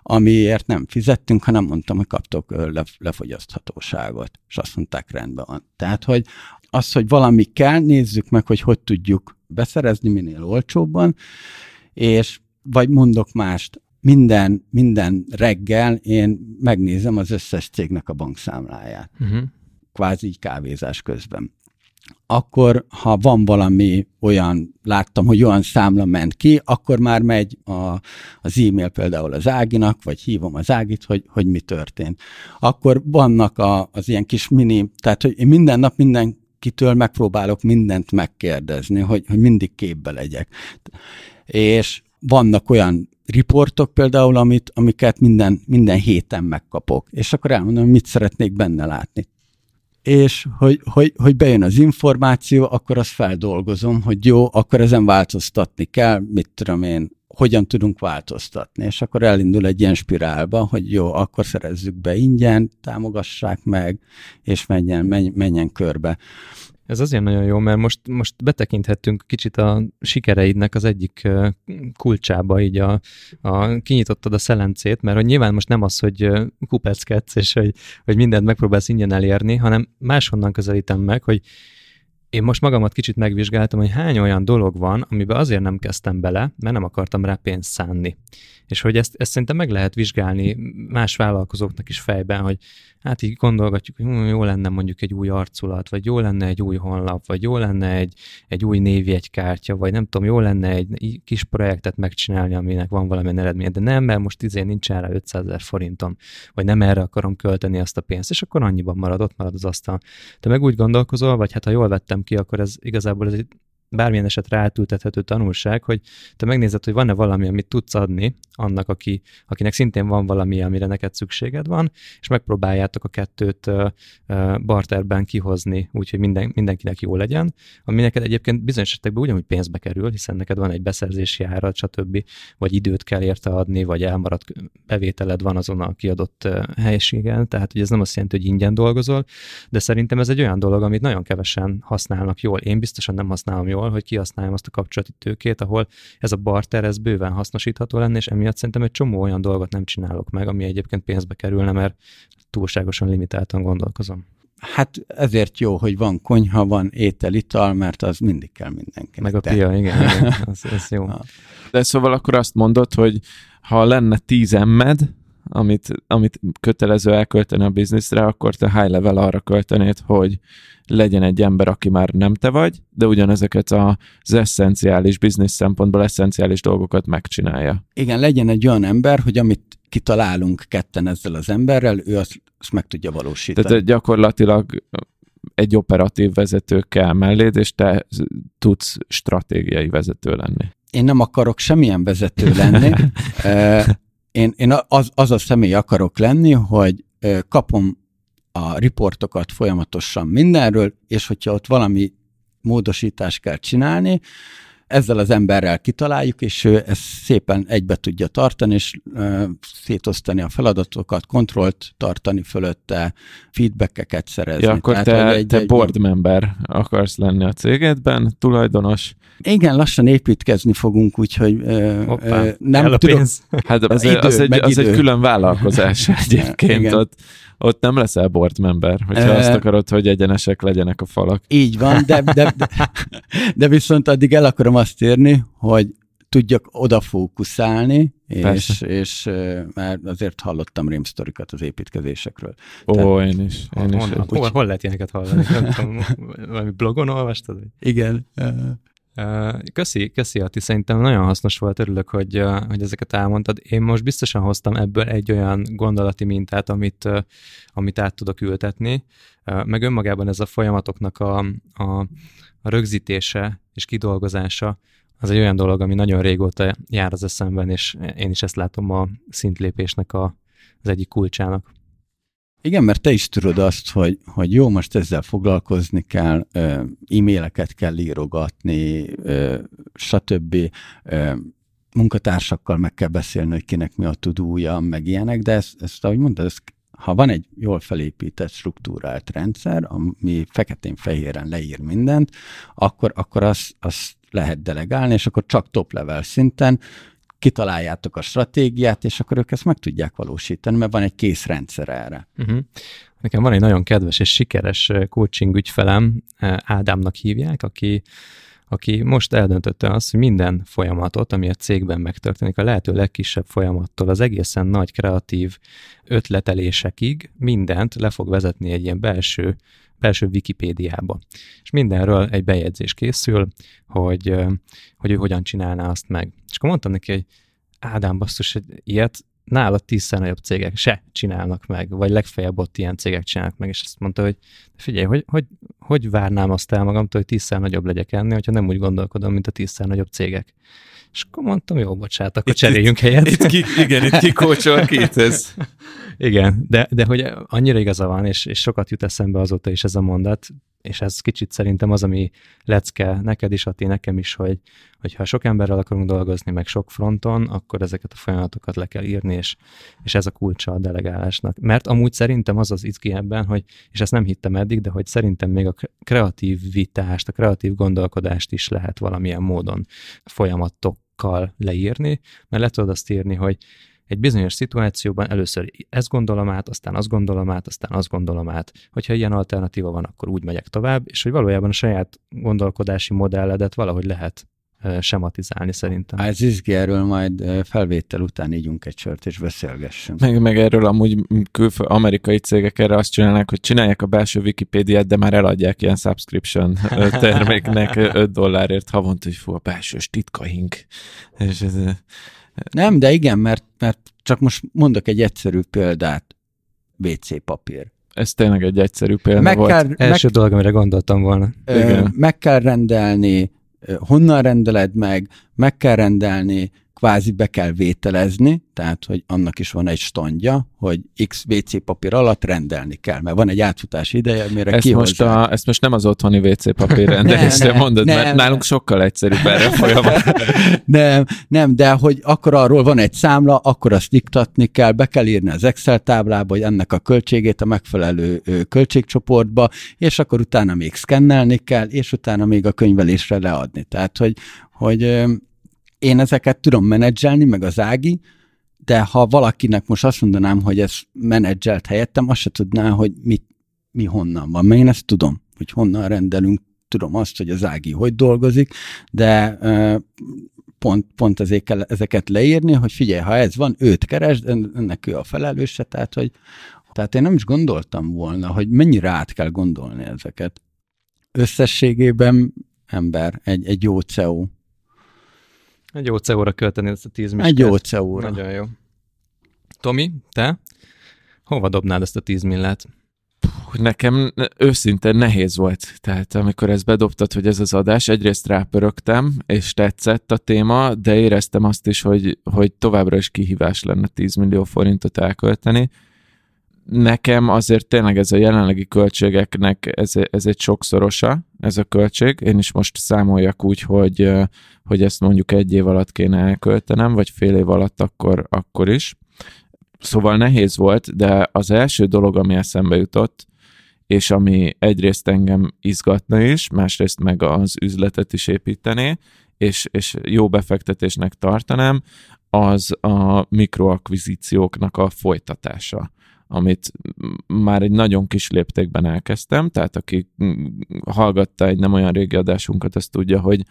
amiért nem fizettünk, hanem mondtam, hogy kaptok le, lefogyaszthatóságot, és azt mondták, rendben van. Tehát, hogy az, hogy valami kell, nézzük meg, hogy hogy tudjuk beszerezni minél olcsóbban, és vagy mondok mást, minden, minden reggel én megnézem az összes cégnek a bankszámláját. Uh-huh kvázi kávézás közben. Akkor, ha van valami olyan, láttam, hogy olyan számla ment ki, akkor már megy a, az e-mail például az Áginak, vagy hívom az Ágit, hogy, hogy mi történt. Akkor vannak a, az ilyen kis mini, tehát hogy én minden nap minden kitől megpróbálok mindent megkérdezni, hogy, hogy mindig képbe legyek. És vannak olyan riportok például, amit, amiket minden, minden héten megkapok, és akkor elmondom, mit szeretnék benne látni és hogy, hogy, hogy bejön az információ, akkor azt feldolgozom, hogy jó, akkor ezen változtatni kell, mit tudom én, hogyan tudunk változtatni, és akkor elindul egy ilyen spirálba, hogy jó, akkor szerezzük be ingyen, támogassák meg, és menjen, menjen, menjen körbe. Ez azért nagyon jó, mert most, most betekinthettünk kicsit a sikereidnek az egyik kulcsába, így a, a kinyitottad a szelencét, mert hogy nyilván most nem az, hogy kupeckedsz, és hogy, hogy mindent megpróbálsz ingyen elérni, hanem máshonnan közelítem meg, hogy én most magamat kicsit megvizsgáltam, hogy hány olyan dolog van, amiben azért nem kezdtem bele, mert nem akartam rá pénzt szánni. És hogy ezt, ezt szerintem meg lehet vizsgálni más vállalkozóknak is fejben, hogy hát így gondolgatjuk, hogy jó lenne mondjuk egy új arculat, vagy jó lenne egy új honlap, vagy jó lenne egy, egy új névjegykártya, vagy nem tudom, jó lenne egy kis projektet megcsinálni, aminek van valamilyen eredmény, de nem, mert most izé nincs erre 500 ezer forintom, vagy nem erre akarom költeni azt a pénzt, és akkor annyiban marad, ott marad az asztal. Te meg úgy gondolkozol, vagy hát ha jól vettem ki, akkor ez igazából ez egy bármilyen esetre átültethető tanulság, hogy te megnézed, hogy van-e valami, amit tudsz adni annak, aki, akinek szintén van valami, amire neked szükséged van, és megpróbáljátok a kettőt barterben kihozni, úgyhogy minden, mindenkinek jó legyen, ami neked egyébként bizonyos esetekben ugyanúgy pénzbe kerül, hiszen neked van egy beszerzési árat, stb., vagy időt kell érte adni, vagy elmaradt bevételed van azon a kiadott helységen, tehát hogy ez nem azt jelenti, hogy ingyen dolgozol, de szerintem ez egy olyan dolog, amit nagyon kevesen használnak jól. Én biztosan nem használom jól, hogy kihasználjam azt a kapcsolati tőkét, ahol ez a barter, ez bőven hasznosítható lenne, és emiatt szerintem egy csomó olyan dolgot nem csinálok meg, ami egyébként pénzbe kerülne, mert túlságosan limitáltan gondolkozom. Hát ezért jó, hogy van konyha, van étel, ital, mert az mindig kell mindenkinek. Meg a pia, igen, igen (laughs) az, az jó. De szóval akkor azt mondod, hogy ha lenne tíz emmed, amit, amit kötelező elkölteni a bizniszre, akkor te high level arra költenéd, hogy legyen egy ember, aki már nem te vagy, de ugyanezeket az eszenciális biznisz szempontból eszenciális dolgokat megcsinálja. Igen, legyen egy olyan ember, hogy amit kitalálunk ketten ezzel az emberrel, ő azt, azt meg tudja valósítani. Tehát gyakorlatilag egy operatív vezető kell melléd, és te tudsz stratégiai vezető lenni. Én nem akarok semmilyen vezető lenni. (laughs) én, én az, az a személy akarok lenni, hogy kapom a riportokat folyamatosan mindenről, és hogyha ott valami módosítást kell csinálni, ezzel az emberrel kitaláljuk, és ő ezt szépen egybe tudja tartani, és szétosztani a feladatokat, kontrollt tartani fölötte, feedbackeket szerezni. Ja, akkor Tehát, te, egy, te egy, board member akarsz lenni a cégedben, tulajdonos. Igen, lassan építkezni fogunk, úgyhogy Hoppá, nem tudom. (laughs) Hát az, idő, az, egy, az egy külön vállalkozás (laughs) egyébként. Igen. Ott ott nem leszel board member, hogyha e... azt akarod, hogy egyenesek legyenek a falak. Így van, de, de, de, (laughs) de viszont addig el akarom azt érni, hogy tudjak odafókuszálni, és, és már azért hallottam rémsztorikat az építkezésekről. Ó, Tehát, én is. Én is hol, hol, hol lehet ilyeneket hallani? Nem (laughs) tudom, valami blogon olvastad? Igen. Köszi, köszi Ati, szerintem nagyon hasznos volt, örülök, hogy, hogy ezeket elmondtad. Én most biztosan hoztam ebből egy olyan gondolati mintát, amit, amit át tudok ültetni, meg önmagában ez a folyamatoknak a, a, a rögzítése és kidolgozása, az egy olyan dolog, ami nagyon régóta jár az eszemben, és én is ezt látom a szintlépésnek a, az egyik kulcsának. Igen, mert te is tudod azt, hogy, hogy jó, most ezzel foglalkozni kell, e-maileket kell írogatni, stb. munkatársakkal meg kell beszélni, hogy kinek mi a tudója, meg ilyenek, de ezt, ezt ahogy mondtad, ezt, ha van egy jól felépített, struktúrált rendszer, ami feketén-fehéren leír mindent, akkor, akkor azt az lehet delegálni, és akkor csak top level szinten kitaláljátok a stratégiát, és akkor ők ezt meg tudják valósítani, mert van egy kész rendszer erre. Uh-huh. Nekem van egy nagyon kedves és sikeres coaching ügyfelem, Ádámnak hívják, aki aki most eldöntötte azt, hogy minden folyamatot, ami a cégben megtörténik, a lehető legkisebb folyamattól az egészen nagy kreatív ötletelésekig mindent le fog vezetni egy ilyen belső belső Wikipédiába. És mindenről egy bejegyzés készül, hogy, hogy ő hogyan csinálná azt meg. És akkor mondtam neki, hogy Ádám, basszus, hogy ilyet nála tízszer nagyobb cégek se csinálnak meg, vagy legfeljebb ott ilyen cégek csinálnak meg, és azt mondta, hogy figyelj, hogy, hogy, hogy várnám azt el magamtól, hogy tízszer nagyobb legyek ennél, hogyha nem úgy gondolkodom, mint a tízszer nagyobb cégek. És akkor mondtam, jó, bocsánat, akkor itt, cseréljünk itt, helyet. Itt ki, igen, itt kikócsol két ez. igen, de, de hogy annyira igaza van, és, és sokat jut eszembe azóta is ez a mondat, és ez kicsit szerintem az, ami lecke neked is, Ati, nekem is, hogy, hogy ha sok emberrel akarunk dolgozni, meg sok fronton, akkor ezeket a folyamatokat le kell írni, és, és ez a kulcsa a delegálásnak. Mert amúgy szerintem az az izgi ebben, hogy, és ezt nem hittem eddig, de hogy szerintem még a kreatív vitást, a kreatív gondolkodást is lehet valamilyen módon folyamatokkal leírni, mert le tudod azt írni, hogy egy bizonyos szituációban először ezt gondolom át, aztán azt gondolom át, aztán azt gondolom át. Hogyha ilyen alternatíva van, akkor úgy megyek tovább, és hogy valójában a saját gondolkodási modelledet valahogy lehet sematizálni szerintem. Ez izgi, erről majd felvétel után ígyunk egy sört és beszélgessünk. Meg, meg erről amúgy külföld, amerikai cégek erre azt csinálnak, hogy csinálják a belső Wikipédiát, de már eladják ilyen subscription (laughs) terméknek 5 dollárért havonta, hogy fú, a belsős titkaink. És ez, nem, de igen, mert, mert csak most mondok egy egyszerű példát. WC papír. Ez tényleg egy egyszerű példa meg volt. Kell, Első meg, dolog, amire gondoltam volna. Ö, igen. Meg kell rendelni, honnan rendeled meg, meg kell rendelni, kvázi be kell vételezni, tehát, hogy annak is van egy standja, hogy X WC papír alatt rendelni kell, mert van egy átfutási ideje, mire ezt most, a, ezt most nem az otthoni WC papír (laughs) rendelésre ne, mondod, ne, mert nálunk sokkal egyszerűbb erre folyamat. (laughs) nem, nem, de hogy akkor arról van egy számla, akkor azt iktatni kell, be kell írni az Excel táblába, hogy ennek a költségét a megfelelő költségcsoportba, és akkor utána még szkennelni kell, és utána még a könyvelésre leadni. Tehát, hogy, hogy én ezeket tudom menedzselni, meg az Ági, de ha valakinek most azt mondanám, hogy ez menedzselt helyettem, azt se tudná, hogy mit, mi honnan van. Mert én ezt tudom, hogy honnan rendelünk, tudom azt, hogy az Ági hogy dolgozik, de pont, pont ezért kell ezeket leírni, hogy figyelj, ha ez van, őt keresd, ennek ő a felelőse, tehát, hogy tehát én nem is gondoltam volna, hogy mennyire át kell gondolni ezeket. Összességében ember, egy, egy jó CEO egy jó CEO-ra költeni ezt a 10 miskát. Egy jó CEO-ra. Nagyon jó. Tomi, te? Hova dobnád ezt a 10 millát? Nekem őszintén nehéz volt. Tehát amikor ezt bedobtad, hogy ez az adás, egyrészt rápörögtem, és tetszett a téma, de éreztem azt is, hogy, hogy továbbra is kihívás lenne 10 millió forintot elkölteni nekem azért tényleg ez a jelenlegi költségeknek ez, ez egy sokszorosa, ez a költség. Én is most számoljak úgy, hogy, hogy ezt mondjuk egy év alatt kéne elköltenem, vagy fél év alatt akkor, akkor is. Szóval nehéz volt, de az első dolog, ami eszembe jutott, és ami egyrészt engem izgatna is, másrészt meg az üzletet is építené, és, és jó befektetésnek tartanám, az a mikroakvizícióknak a folytatása amit már egy nagyon kis léptékben elkezdtem, tehát aki hallgatta egy nem olyan régi adásunkat, azt tudja, hogy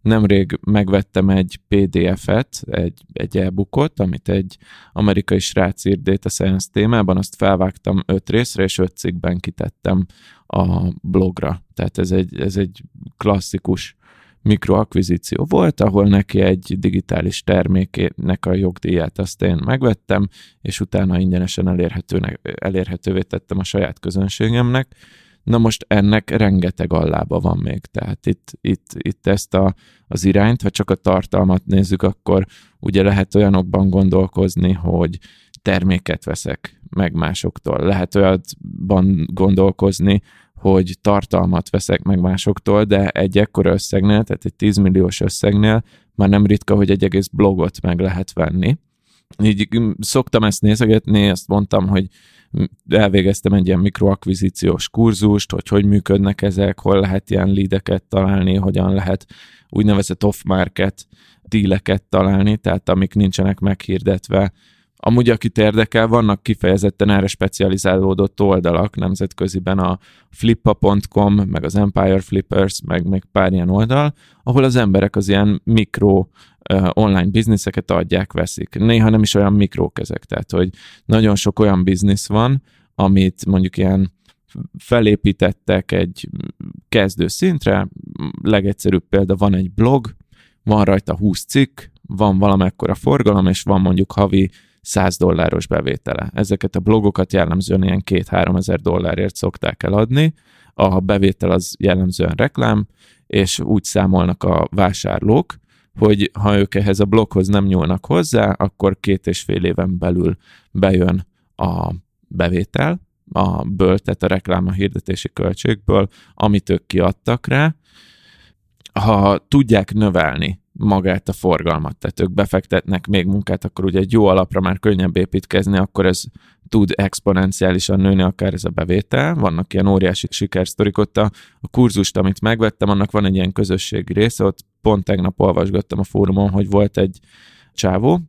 nemrég megvettem egy PDF-et, egy, egy e-bookot, amit egy amerikai srác írt data science témában, azt felvágtam öt részre, és öt cikkben kitettem a blogra. Tehát ez egy, ez egy klasszikus mikroakvizíció volt, ahol neki egy digitális termékének a jogdíját azt én megvettem, és utána ingyenesen elérhetőnek, elérhetővé tettem a saját közönségemnek. Na most ennek rengeteg allába van még, tehát itt, itt, itt ezt a, az irányt, ha csak a tartalmat nézzük, akkor ugye lehet olyanokban gondolkozni, hogy terméket veszek meg másoktól. Lehet olyanban gondolkozni, hogy tartalmat veszek meg másoktól, de egy ekkora összegnél, tehát egy 10 milliós összegnél már nem ritka, hogy egy egész blogot meg lehet venni. Így mm, szoktam ezt nézegetni, ezt mondtam, hogy elvégeztem egy ilyen mikroakvizíciós kurzust, hogy hogy működnek ezek, hol lehet ilyen leadeket találni, hogyan lehet úgynevezett off-market díleket találni, tehát amik nincsenek meghirdetve, Amúgy, akit érdekel, vannak kifejezetten erre specializálódott oldalak nemzetköziben, a flippa.com, meg az Empire Flippers, meg meg pár ilyen oldal, ahol az emberek az ilyen mikro online bizniszeket adják, veszik. Néha nem is olyan mikrók ezek, tehát hogy nagyon sok olyan biznisz van, amit mondjuk ilyen felépítettek egy kezdő szintre, legegyszerűbb példa van egy blog, van rajta 20 cikk, van valamekkora forgalom, és van mondjuk havi 100 dolláros bevétele. Ezeket a blogokat jellemzően ilyen 2-3 ezer dollárért szokták eladni, a bevétel az jellemzően reklám, és úgy számolnak a vásárlók, hogy ha ők ehhez a bloghoz nem nyúlnak hozzá, akkor két és fél éven belül bejön a bevétel, a ből, tehát a reklám a hirdetési költségből, amit ők kiadtak rá. Ha tudják növelni magát a forgalmat, tehát ők befektetnek még munkát, akkor ugye egy jó alapra már könnyebb építkezni, akkor ez tud exponenciálisan nőni akár ez a bevétel. Vannak ilyen óriási sikersztorik ott a, a kurzust, amit megvettem, annak van egy ilyen közösségi része, ott pont tegnap olvasgattam a fórumon, hogy volt egy csávó,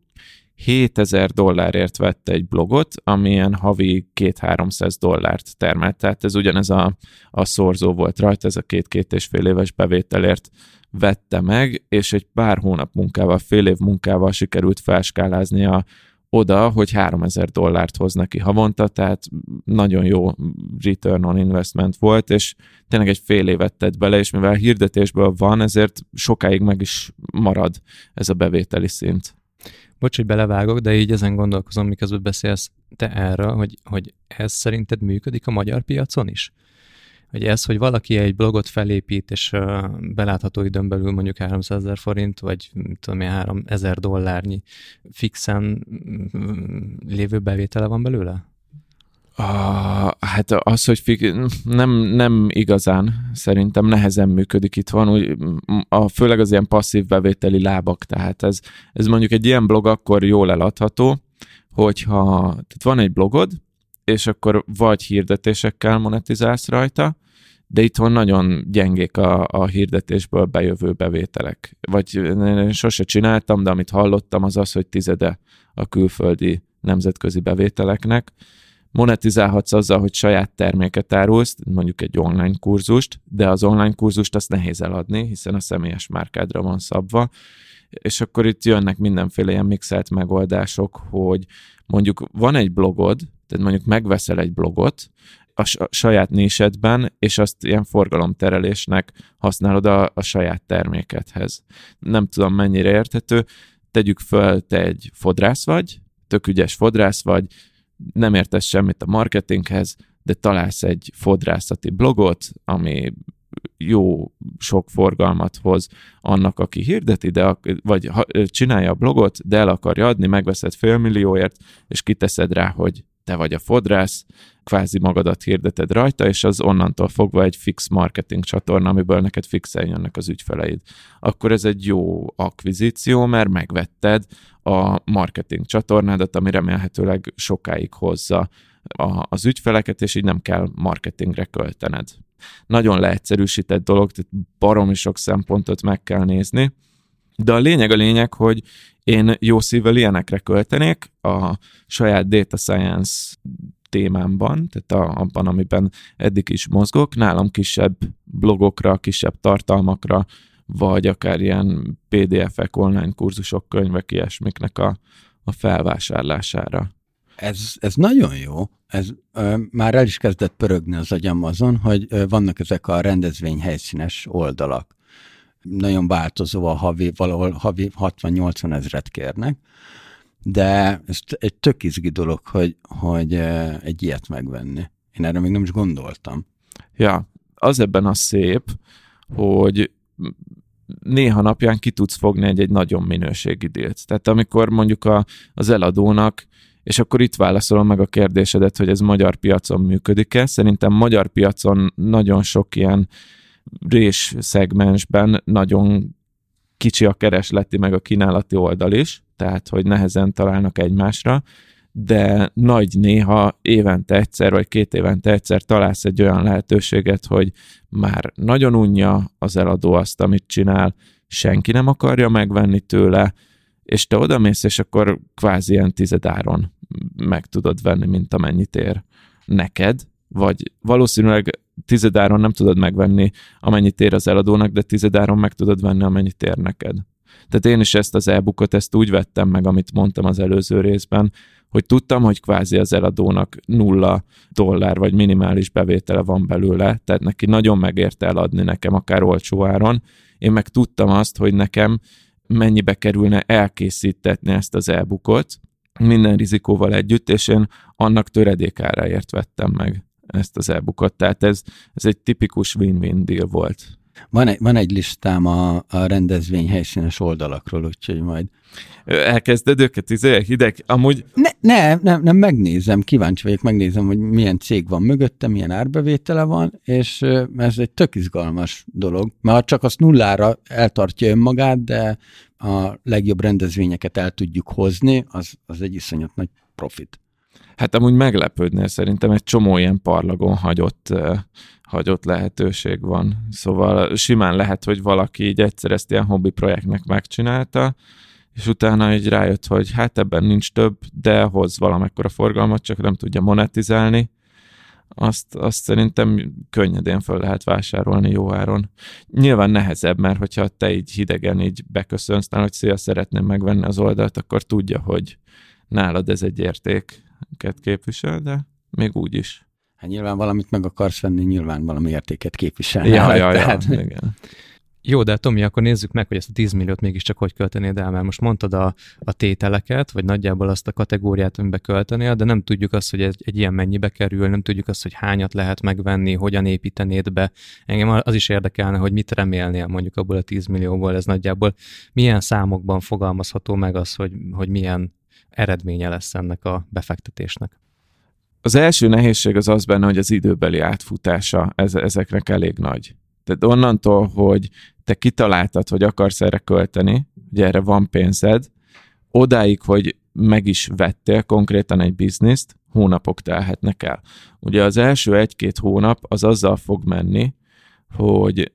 7000 dollárért vett egy blogot, amilyen havi 2-300 dollárt termelt. Tehát ez ugyanez a, a szorzó volt rajta, ez a két-két és fél éves bevételért vette meg, és egy pár hónap munkával, fél év munkával sikerült felskáláznia oda, hogy 3000 dollárt hoz neki havonta, tehát nagyon jó return on investment volt, és tényleg egy fél évet tett bele, és mivel hirdetésből van, ezért sokáig meg is marad ez a bevételi szint. Bocs, hogy belevágok, de így ezen gondolkozom, miközben beszélsz te erről, hogy, hogy ez szerinted működik a magyar piacon is? hogy ez, hogy valaki egy blogot felépít, és belátható időn belül mondjuk 300 ezer forint, vagy tudom én, 3000 dollárnyi fixen lévő bevétele van belőle? Ah, hát az, hogy fig- nem, nem igazán, szerintem nehezen működik itt van, úgy, a, főleg az ilyen passzív bevételi lábak, tehát ez, ez mondjuk egy ilyen blog akkor jól eladható, hogyha tehát van egy blogod, és akkor vagy hirdetésekkel monetizálsz rajta, de itthon nagyon gyengék a, a hirdetésből bejövő bevételek. Vagy én sose csináltam, de amit hallottam az az, hogy tizede a külföldi nemzetközi bevételeknek. Monetizálhatsz azzal, hogy saját terméket árulsz, mondjuk egy online kurzust, de az online kurzust azt nehéz eladni, hiszen a személyes márkádra van szabva, és akkor itt jönnek mindenféle ilyen mixelt megoldások, hogy mondjuk van egy blogod, tehát mondjuk megveszel egy blogot, a saját nésedben, és azt ilyen forgalomterelésnek használod a, a saját termékedhez. Nem tudom mennyire érthető, tegyük föl, te egy fodrász vagy, tök ügyes fodrász vagy, nem értesz semmit a marketinghez, de találsz egy fodrászati blogot, ami jó sok forgalmat hoz annak, aki hirdeti, de, vagy csinálja a blogot, de el akarja adni, megveszed félmillióért, és kiteszed rá, hogy te vagy a fodrász, kvázi magadat hirdeted rajta, és az onnantól fogva egy fix marketing csatorna, amiből neked fixen jönnek az ügyfeleid. Akkor ez egy jó akvizíció, mert megvetted a marketing csatornádat, ami remélhetőleg sokáig hozza a, az ügyfeleket, és így nem kell marketingre költened. Nagyon leegyszerűsített dolog, tehát baromi sok szempontot meg kell nézni, de a lényeg a lényeg, hogy én jó szívvel ilyenekre költenék a saját data science témámban, tehát a, abban, amiben eddig is mozgok, nálam kisebb blogokra, kisebb tartalmakra, vagy akár ilyen PDF-ek, online kurzusok, könyvek, ilyesmiknek a, a felvásárlására. Ez, ez nagyon jó. Ez ö, már el is kezdett pörögni az agyam azon, hogy ö, vannak ezek a rendezvény helyszínes oldalak. Nagyon változó a havi, valahol havi 60-80 ezret kérnek, de ez egy tök izgi dolog, hogy, hogy egy ilyet megvenni. Én erre még nem is gondoltam. Ja, az ebben a szép, hogy néha napján ki tudsz fogni egy, egy nagyon minőségi dílt. Tehát amikor mondjuk a, az eladónak, és akkor itt válaszolom meg a kérdésedet, hogy ez magyar piacon működik-e. Szerintem magyar piacon nagyon sok ilyen rés szegmensben nagyon kicsi a keresleti meg a kínálati oldal is, tehát hogy nehezen találnak egymásra, de nagy néha évente egyszer, vagy két évente egyszer találsz egy olyan lehetőséget, hogy már nagyon unja az eladó azt, amit csinál, senki nem akarja megvenni tőle, és te odamész, és akkor kvázi ilyen tizedáron meg tudod venni, mint amennyit ér neked, vagy valószínűleg tizedáron nem tudod megvenni, amennyit ér az eladónak, de tizedáron meg tudod venni, amennyit ér neked. Tehát én is ezt az e-bookot, ezt úgy vettem meg, amit mondtam az előző részben, hogy tudtam, hogy kvázi az eladónak nulla dollár vagy minimális bevétele van belőle, tehát neki nagyon megérte eladni nekem akár olcsó áron. Én meg tudtam azt, hogy nekem mennyibe kerülne elkészítetni ezt az e-bookot, minden rizikóval együtt, és én annak töredékáráért vettem meg ezt az e-bookot. Tehát ez, ez egy tipikus win-win deal volt. Van egy, van egy listám a, a rendezvény helyszínes oldalakról, úgyhogy majd... Elkezded őket, izé, hideg, amúgy... Ne, ne, nem, nem, megnézem, kíváncsi vagyok, megnézem, hogy milyen cég van mögötte, milyen árbevétele van, és ez egy tök izgalmas dolog, mert csak azt nullára eltartja önmagát, de a legjobb rendezvényeket el tudjuk hozni, az, az egy iszonyat nagy profit. Hát amúgy meglepődnél szerintem egy csomó ilyen parlagon hagyott hagyott lehetőség van. Szóval simán lehet, hogy valaki így egyszer ezt ilyen hobbi projektnek megcsinálta, és utána egy rájött, hogy hát ebben nincs több, de hoz valamekkora forgalmat, csak nem tudja monetizálni, azt, azt szerintem könnyedén föl lehet vásárolni jó áron. Nyilván nehezebb, mert hogyha te így hidegen így beköszönsz, hogy szia, szeretném megvenni az oldalt, akkor tudja, hogy nálad ez egy értéket képvisel, de még úgy is. Hát nyilván valamit meg akarsz venni, nyilván valami értéket képvisel. Ja, ja, ja, igen. Jó, de Tomi, akkor nézzük meg, hogy ezt a 10 milliót mégiscsak hogy költenéd el, mert most mondtad a, a tételeket, vagy nagyjából azt a kategóriát, amiben költenél, de nem tudjuk azt, hogy egy, egy ilyen mennyibe kerül, nem tudjuk azt, hogy hányat lehet megvenni, hogyan építenéd be. Engem az is érdekelne, hogy mit remélnél mondjuk abból a 10 millióból, ez nagyjából milyen számokban fogalmazható meg az, hogy, hogy milyen eredménye lesz ennek a befektetésnek. Az első nehézség az az benne, hogy az időbeli átfutása ez, ezeknek elég nagy. Tehát onnantól, hogy te kitaláltad, hogy akarsz erre költeni, hogy erre van pénzed, odáig, hogy meg is vettél konkrétan egy bizniszt, hónapok telhetnek el. Ugye az első egy-két hónap az azzal fog menni, hogy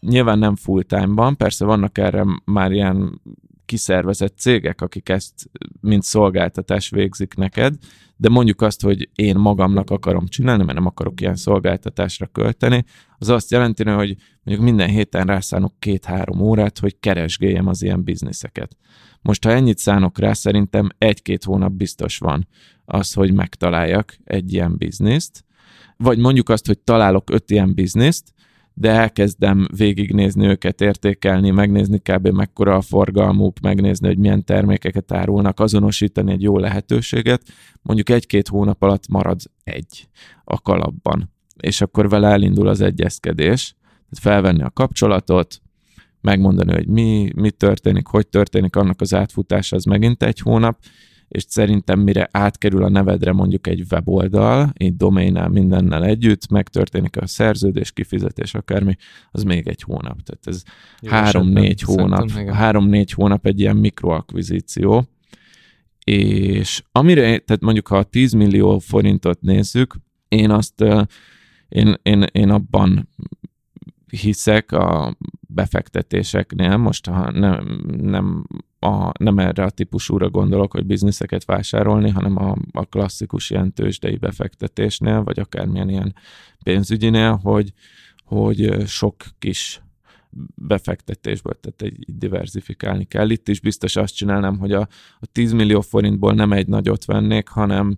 nyilván nem full time-ban, persze vannak erre már ilyen kiszervezett cégek, akik ezt mint szolgáltatás végzik neked, de mondjuk azt, hogy én magamnak akarom csinálni, mert nem akarok ilyen szolgáltatásra költeni, az azt jelenti, hogy mondjuk minden héten rászánok két-három órát, hogy keresgéljem az ilyen bizniszeket. Most, ha ennyit szánok rá, szerintem egy-két hónap biztos van az, hogy megtaláljak egy ilyen bizniszt, vagy mondjuk azt, hogy találok öt ilyen bizniszt, de elkezdem végignézni őket, értékelni, megnézni kb. mekkora a forgalmuk, megnézni, hogy milyen termékeket árulnak, azonosítani egy jó lehetőséget, mondjuk egy-két hónap alatt marad egy a kalapban, és akkor vele elindul az egyezkedés, tehát felvenni a kapcsolatot, megmondani, hogy mi, mi történik, hogy történik, annak az átfutása az megint egy hónap, és szerintem mire átkerül a nevedre mondjuk egy weboldal, egy doménnel, mindennel együtt, megtörténik a szerződés, kifizetés, akármi, az még egy hónap. Tehát ez három-négy hónap, három-négy hónap egy ilyen mikroakvizíció. És amire, tehát mondjuk ha a 10 millió forintot nézzük, én azt, én, én, én abban hiszek a befektetéseknél, most ha nem, nem, a, nem erre a típusúra gondolok, hogy bizniszeket vásárolni, hanem a, a klasszikus ilyen tőzsdei befektetésnél, vagy akármilyen ilyen pénzügyinél, hogy, hogy sok kis befektetésből, tehát egy diversifikálni kell. Itt is biztos azt csinálnám, hogy a, a 10 millió forintból nem egy nagyot vennék, hanem,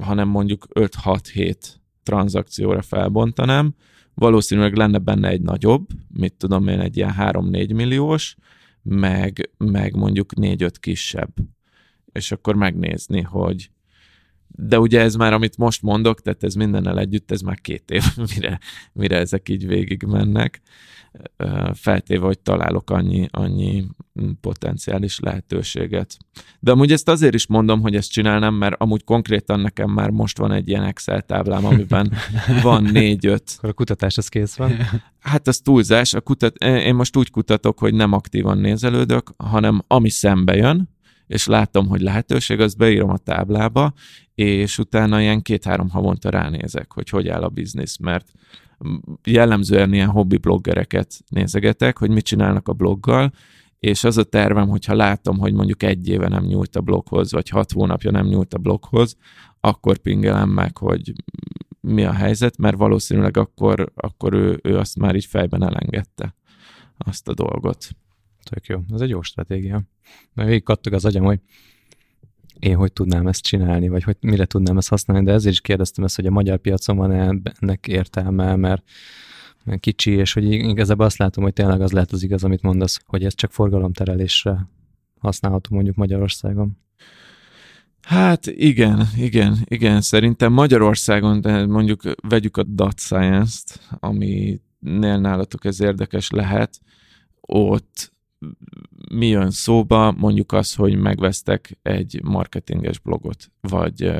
hanem mondjuk 5-6-7 tranzakcióra felbontanám, valószínűleg lenne benne egy nagyobb, mit tudom én, egy ilyen 3-4 milliós, meg, meg mondjuk 4-5 kisebb. És akkor megnézni, hogy de ugye ez már, amit most mondok, tehát ez mindennel együtt, ez már két év, (laughs) mire, mire ezek így végig mennek feltéve, hogy találok annyi, annyi potenciális lehetőséget. De amúgy ezt azért is mondom, hogy ezt csinálnám, mert amúgy konkrétan nekem már most van egy ilyen Excel táblám, amiben (laughs) van négy-öt. Akkor a kutatás az kész van? (laughs) Hát az túlzás. A kutat... Én most úgy kutatok, hogy nem aktívan nézelődök, hanem ami szembe jön, és látom, hogy lehetőség, azt beírom a táblába, és utána ilyen két-három havonta ránézek, hogy hogy áll a biznisz, mert jellemzően ilyen hobbi bloggereket nézegetek, hogy mit csinálnak a bloggal, és az a tervem, hogyha látom, hogy mondjuk egy éve nem nyújt a bloghoz, vagy hat hónapja nem nyújt a bloghoz, akkor pingelem meg, hogy mi a helyzet, mert valószínűleg akkor, akkor ő, ő azt már így fejben elengedte, azt a dolgot. Tök jó, ez egy jó stratégia. Mert végig kattog az agyam, hogy én hogy tudnám ezt csinálni, vagy hogy mire tudnám ezt használni, de ezért is kérdeztem ezt, hogy a magyar piacon van -e ennek értelme, mert kicsi, és hogy igazából azt látom, hogy tényleg az lehet az igaz, amit mondasz, hogy ez csak forgalomterelésre használható mondjuk Magyarországon. Hát igen, igen, igen, szerintem Magyarországon, de mondjuk vegyük a Dot Science-t, ami nálatok ez érdekes lehet, ott mi jön szóba, mondjuk az, hogy megvesztek egy marketinges blogot, vagy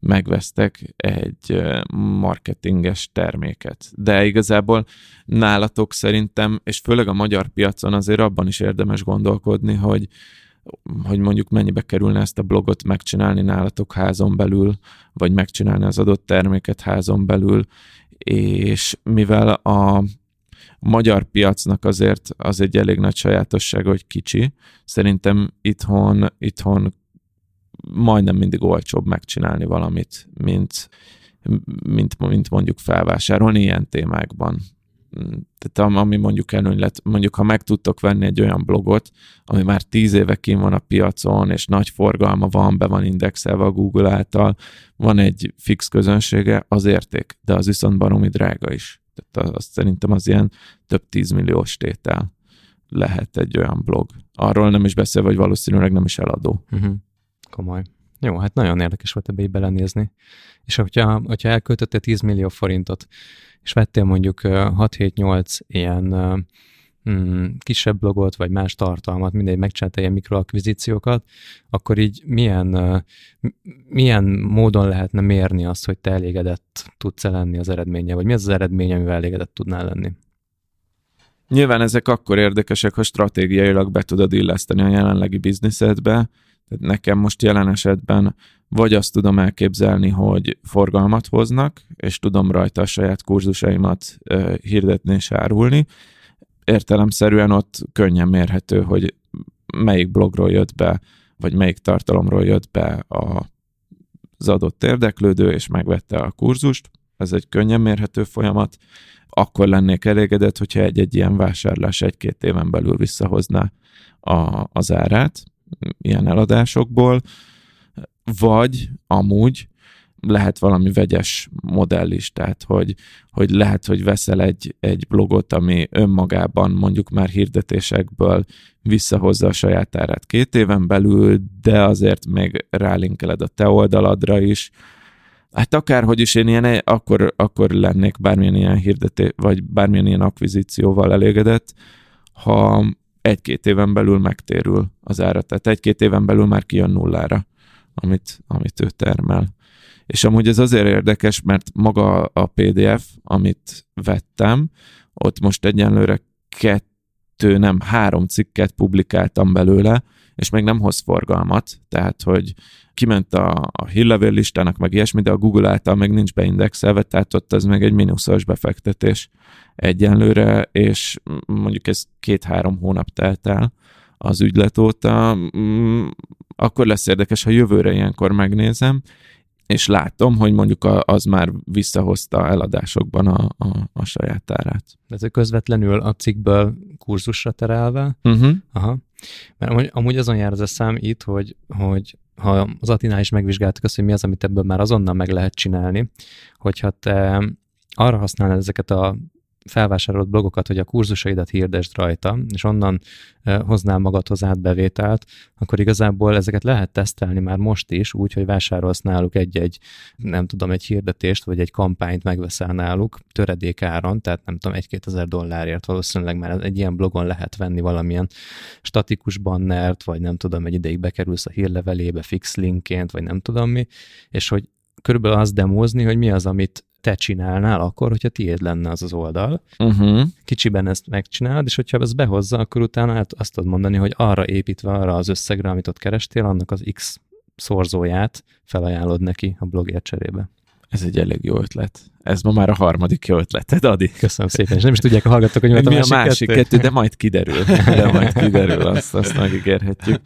megvesztek egy marketinges terméket. De igazából nálatok szerintem, és főleg a magyar piacon azért abban is érdemes gondolkodni, hogy hogy mondjuk mennyibe kerülne ezt a blogot megcsinálni nálatok házon belül, vagy megcsinálni az adott terméket házon belül, és mivel a magyar piacnak azért az egy elég nagy sajátosság, hogy kicsi. Szerintem itthon, itthon majdnem mindig olcsóbb megcsinálni valamit, mint, mint, mint mondjuk felvásárolni ilyen témákban. Tehát ami mondjuk előny lett, mondjuk ha meg tudtok venni egy olyan blogot, ami már tíz éve kín van a piacon, és nagy forgalma van, be van indexelve a Google által, van egy fix közönsége, az érték, de az viszont baromi drága is. Tehát azt szerintem az ilyen több tízmilliós tétel lehet egy olyan blog. Arról nem is beszél, vagy valószínűleg nem is eladó. Uh-huh. Komoly. Jó, hát nagyon érdekes volt ebbe így belenézni. És hogyha, hogyha elköltöttél 10 millió forintot, és vettél mondjuk 6-7-8 ilyen hmm, kisebb blogot, vagy más tartalmat, mindegy, megcsinálta ilyen mikroakvizíciókat, akkor így milyen, milyen módon lehetne mérni azt, hogy te elégedett tudsz -e lenni az eredménye, vagy mi az az eredmény, amivel elégedett tudnál lenni? Nyilván ezek akkor érdekesek, ha stratégiailag be tudod illeszteni a jelenlegi bizniszedbe, tehát nekem most jelen esetben vagy azt tudom elképzelni, hogy forgalmat hoznak, és tudom rajta a saját kurzusaimat uh, hirdetni és árulni. Értelemszerűen ott könnyen mérhető, hogy melyik blogról jött be, vagy melyik tartalomról jött be a, az adott érdeklődő, és megvette a kurzust. Ez egy könnyen mérhető folyamat. Akkor lennék elégedett, hogyha egy-egy ilyen vásárlás egy-két éven belül visszahozná a, az árát ilyen eladásokból, vagy amúgy lehet valami vegyes modell is, tehát hogy, hogy lehet, hogy veszel egy, egy blogot, ami önmagában mondjuk már hirdetésekből visszahozza a saját árát két éven belül, de azért még rálinkeled a te oldaladra is. Hát akárhogy is én ilyen, akkor, akkor lennék bármilyen ilyen hirdeté, vagy bármilyen ilyen akvizícióval elégedett, ha egy-két éven belül megtérül az ára. Tehát egy-két éven belül már kijön nullára, amit, amit ő termel. És amúgy ez azért érdekes, mert maga a PDF, amit vettem, ott most egyenlőre kettő, nem három cikket publikáltam belőle, és még nem hoz forgalmat, tehát hogy kiment a, a hírlevél listának, meg ilyesmi, de a Google által meg nincs beindexelve, tehát ott ez meg egy mínuszos befektetés egyenlőre, és mondjuk ez két-három hónap telt el az ügylet óta, mm, akkor lesz érdekes, ha jövőre ilyenkor megnézem, és látom, hogy mondjuk az már visszahozta eladásokban a, a, a saját árát. Ez közvetlenül a cikkből kurzusra terelve? Uh-huh. Aha. Mert amúgy, amúgy azon jár az eszem itt, hogy, hogy ha az Atinál is megvizsgáltuk azt, hogy mi az, amit ebből már azonnal meg lehet csinálni, hogyha te arra használnád ezeket a felvásárolt blogokat, hogy a kurzusaidat hirdesd rajta, és onnan hoznál magadhoz átbevételt, akkor igazából ezeket lehet tesztelni már most is, úgy, hogy vásárolsz náluk egy-egy, nem tudom, egy hirdetést, vagy egy kampányt megveszel náluk töredék áron, tehát nem tudom, egy-két ezer dollárért valószínűleg már egy ilyen blogon lehet venni valamilyen statikus bannert, vagy nem tudom, egy ideig bekerülsz a hírlevelébe fix linkként, vagy nem tudom mi, és hogy körülbelül azt demózni, hogy mi az, amit te csinálnál akkor, hogyha tiéd lenne az az oldal. Uh-huh. Kicsiben ezt megcsinálod, és hogyha ezt behozza, akkor utána azt tudod mondani, hogy arra építve arra az összegre, amit ott kerestél, annak az X szorzóját felajánlod neki a blogért cserébe. Ez egy elég jó ötlet. Ez ma már a harmadik jó ötleted, Adi. Köszönöm szépen, és nem is tudják a hallgatók, hogy mi, mi a másik, másik kettő. kettő, de majd kiderül. De majd kiderül, azt, azt megígérhetjük.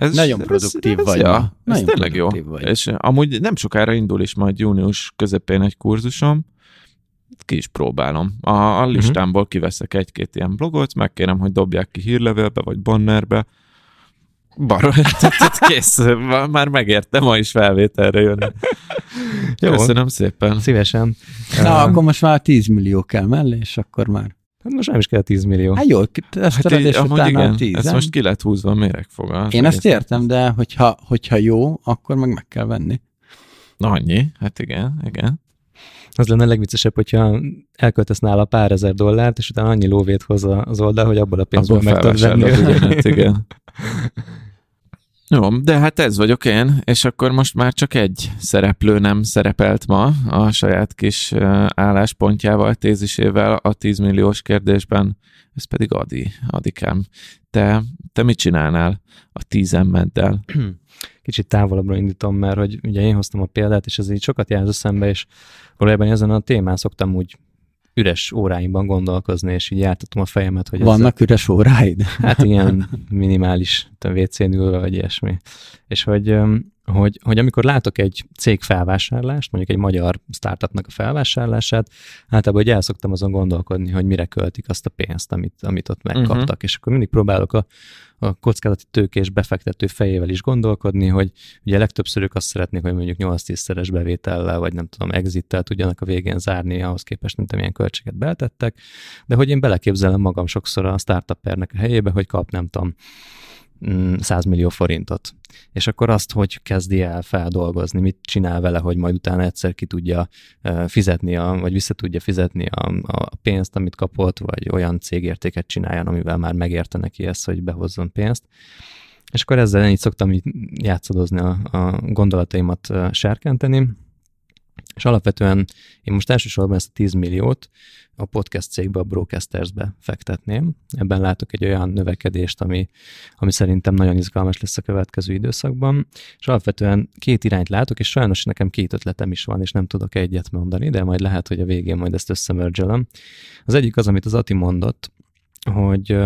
Ez, nagyon produktív ez, vagy. Ez, ja, ez tényleg jó. Vagy. És amúgy nem sokára indul is majd június közepén egy kurzusom, ki is próbálom. A, a mhm. listámból kiveszek egy-két ilyen blogot, megkérem, hogy dobják ki hírlevélbe vagy bannerbe, Barom, (laughs) kész, már megérte ma is felvételre jönni. Jó. Köszönöm szépen. Szívesen. Na, uh, akkor most már 10 millió kell mellé, és akkor már Hát most nem is kell 10 millió. Hát jó, ezt hát így, amúgy igen, 10, ez most ki lett húzva a méregfogal. Én ezt értem, de hogyha, hogyha jó, akkor meg meg kell venni. Na annyi, hát igen, igen. Az lenne a legviccesebb, hogyha elköltesz nála pár ezer dollárt, és utána annyi lóvét hozza az oldal, hogy abból a pénzből meg tudod venni. igen. (laughs) Jó, de hát ez vagyok én, és akkor most már csak egy szereplő nem szerepelt ma a saját kis álláspontjával, tézisével a 10 milliós kérdésben, ez pedig Adi, Adikám. Te, te mit csinálnál a 10 emmeddel? (clears throat) Kicsit távolabbra indítom, mert hogy ugye én hoztam a példát, és ez így sokat jelz szembe, és valójában ezen a témán szoktam úgy üres óráimban gondolkozni, és így jártatom a fejemet, hogy Vannak ez, üres óráid? Hát ilyen minimális, a WC-n ülve, vagy ilyesmi. És hogy, hogy, hogy amikor látok egy cég felvásárlást, mondjuk egy magyar startupnak a felvásárlását, általában hogy el szoktam azon gondolkodni, hogy mire költik azt a pénzt, amit, amit ott megkaptak. Uh-huh. És akkor mindig próbálok a, a kockázati tőkés befektető fejével is gondolkodni, hogy ugye legtöbbször ők azt szeretnék, hogy mondjuk 8-10-szeres bevétellel, vagy nem tudom, exittel tudjanak a végén zárni ahhoz képest, mint amilyen költséget beltettek, de hogy én beleképzelem magam sokszor a startupernek a helyébe, hogy kap, nem tudom, 100 millió forintot. És akkor azt, hogy kezdi el feldolgozni, mit csinál vele, hogy majd utána egyszer ki tudja fizetni, a, vagy vissza tudja fizetni a, a pénzt, amit kapott, vagy olyan cégértéket csináljon, amivel már megérte neki ezt, hogy behozzon pénzt. És akkor ezzel én így szoktam így játszadozni a, a gondolataimat serkenteni, és alapvetően én most elsősorban ezt a 10 milliót a podcast cégbe, a Broadcastersbe fektetném. Ebben látok egy olyan növekedést, ami, ami szerintem nagyon izgalmas lesz a következő időszakban. És alapvetően két irányt látok, és sajnos nekem két ötletem is van, és nem tudok egyet mondani, de majd lehet, hogy a végén majd ezt összemörgyelem. Az egyik az, amit az Ati mondott, hogy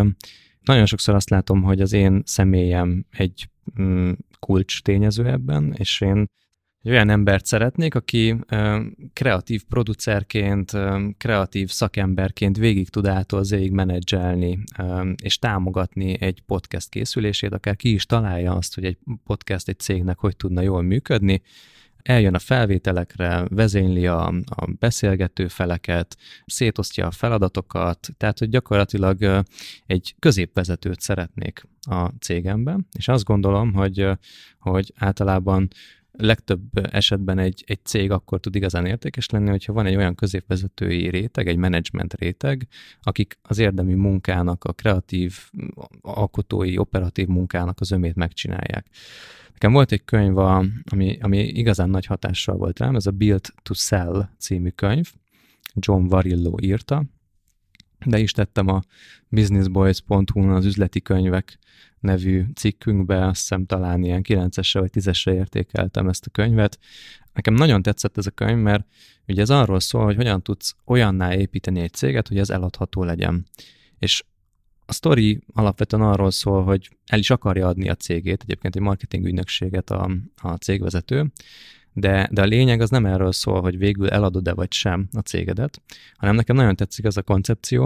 nagyon sokszor azt látom, hogy az én személyem egy mm, kulcs tényező ebben, és én egy olyan embert szeretnék, aki kreatív producerként, kreatív szakemberként végig tud ától zéig menedzselni és támogatni egy podcast készülését, akár ki is találja azt, hogy egy podcast egy cégnek hogy tudna jól működni, eljön a felvételekre, vezényli a, a beszélgető feleket, szétosztja a feladatokat, tehát hogy gyakorlatilag egy középvezetőt szeretnék a cégemben, és azt gondolom, hogy, hogy általában legtöbb esetben egy, egy cég akkor tud igazán értékes lenni, hogyha van egy olyan középvezetői réteg, egy menedzsment réteg, akik az érdemi munkának, a kreatív, alkotói, operatív munkának az ömét megcsinálják. Nekem volt egy könyv, ami, ami igazán nagy hatással volt rám, ez a Build to Sell című könyv, John Varillo írta, de is tettem a businessboys.hu-n az üzleti könyvek nevű cikkünkbe, azt hiszem talán ilyen 9-esre vagy 10-esre értékeltem ezt a könyvet. Nekem nagyon tetszett ez a könyv, mert ugye ez arról szól, hogy hogyan tudsz olyanná építeni egy céget, hogy ez eladható legyen. És a sztori alapvetően arról szól, hogy el is akarja adni a cégét, egyébként egy marketing ügynökséget a, a cégvezető, de, de a lényeg az nem erről szól, hogy végül eladod-e vagy sem a cégedet, hanem nekem nagyon tetszik az a koncepció,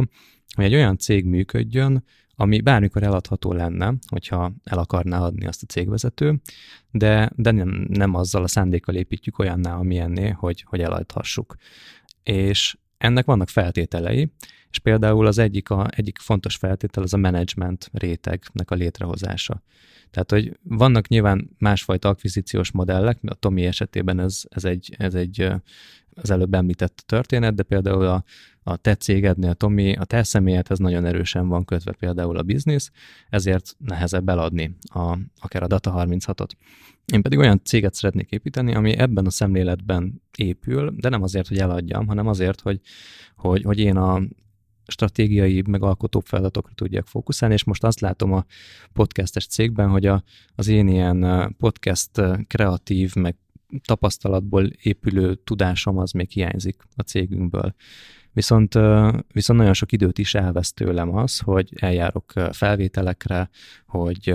hogy egy olyan cég működjön, ami bármikor eladható lenne, hogyha el akarná adni azt a cégvezető, de, de nem, nem azzal a szándékkal építjük olyanná, amilyenné, hogy, hogy eladhassuk. És ennek vannak feltételei, és például az egyik, a, egyik fontos feltétel az a management rétegnek a létrehozása. Tehát, hogy vannak nyilván másfajta akvizíciós modellek, a Tomi esetében ez, ez, egy, ez egy az előbb említett történet, de például a, a te cégednél, Tomi, a te személyedhez nagyon erősen van kötve például a biznisz, ezért nehezebb eladni a, akár a Data 36-ot. Én pedig olyan céget szeretnék építeni, ami ebben a szemléletben épül, de nem azért, hogy eladjam, hanem azért, hogy, hogy, hogy én a stratégiai, megalkotó feladatokra tudjak fókuszálni, és most azt látom a podcastes cégben, hogy a, az én ilyen podcast kreatív, meg tapasztalatból épülő tudásom az még hiányzik a cégünkből. Viszont, viszont nagyon sok időt is elvesz tőlem az, hogy eljárok felvételekre, hogy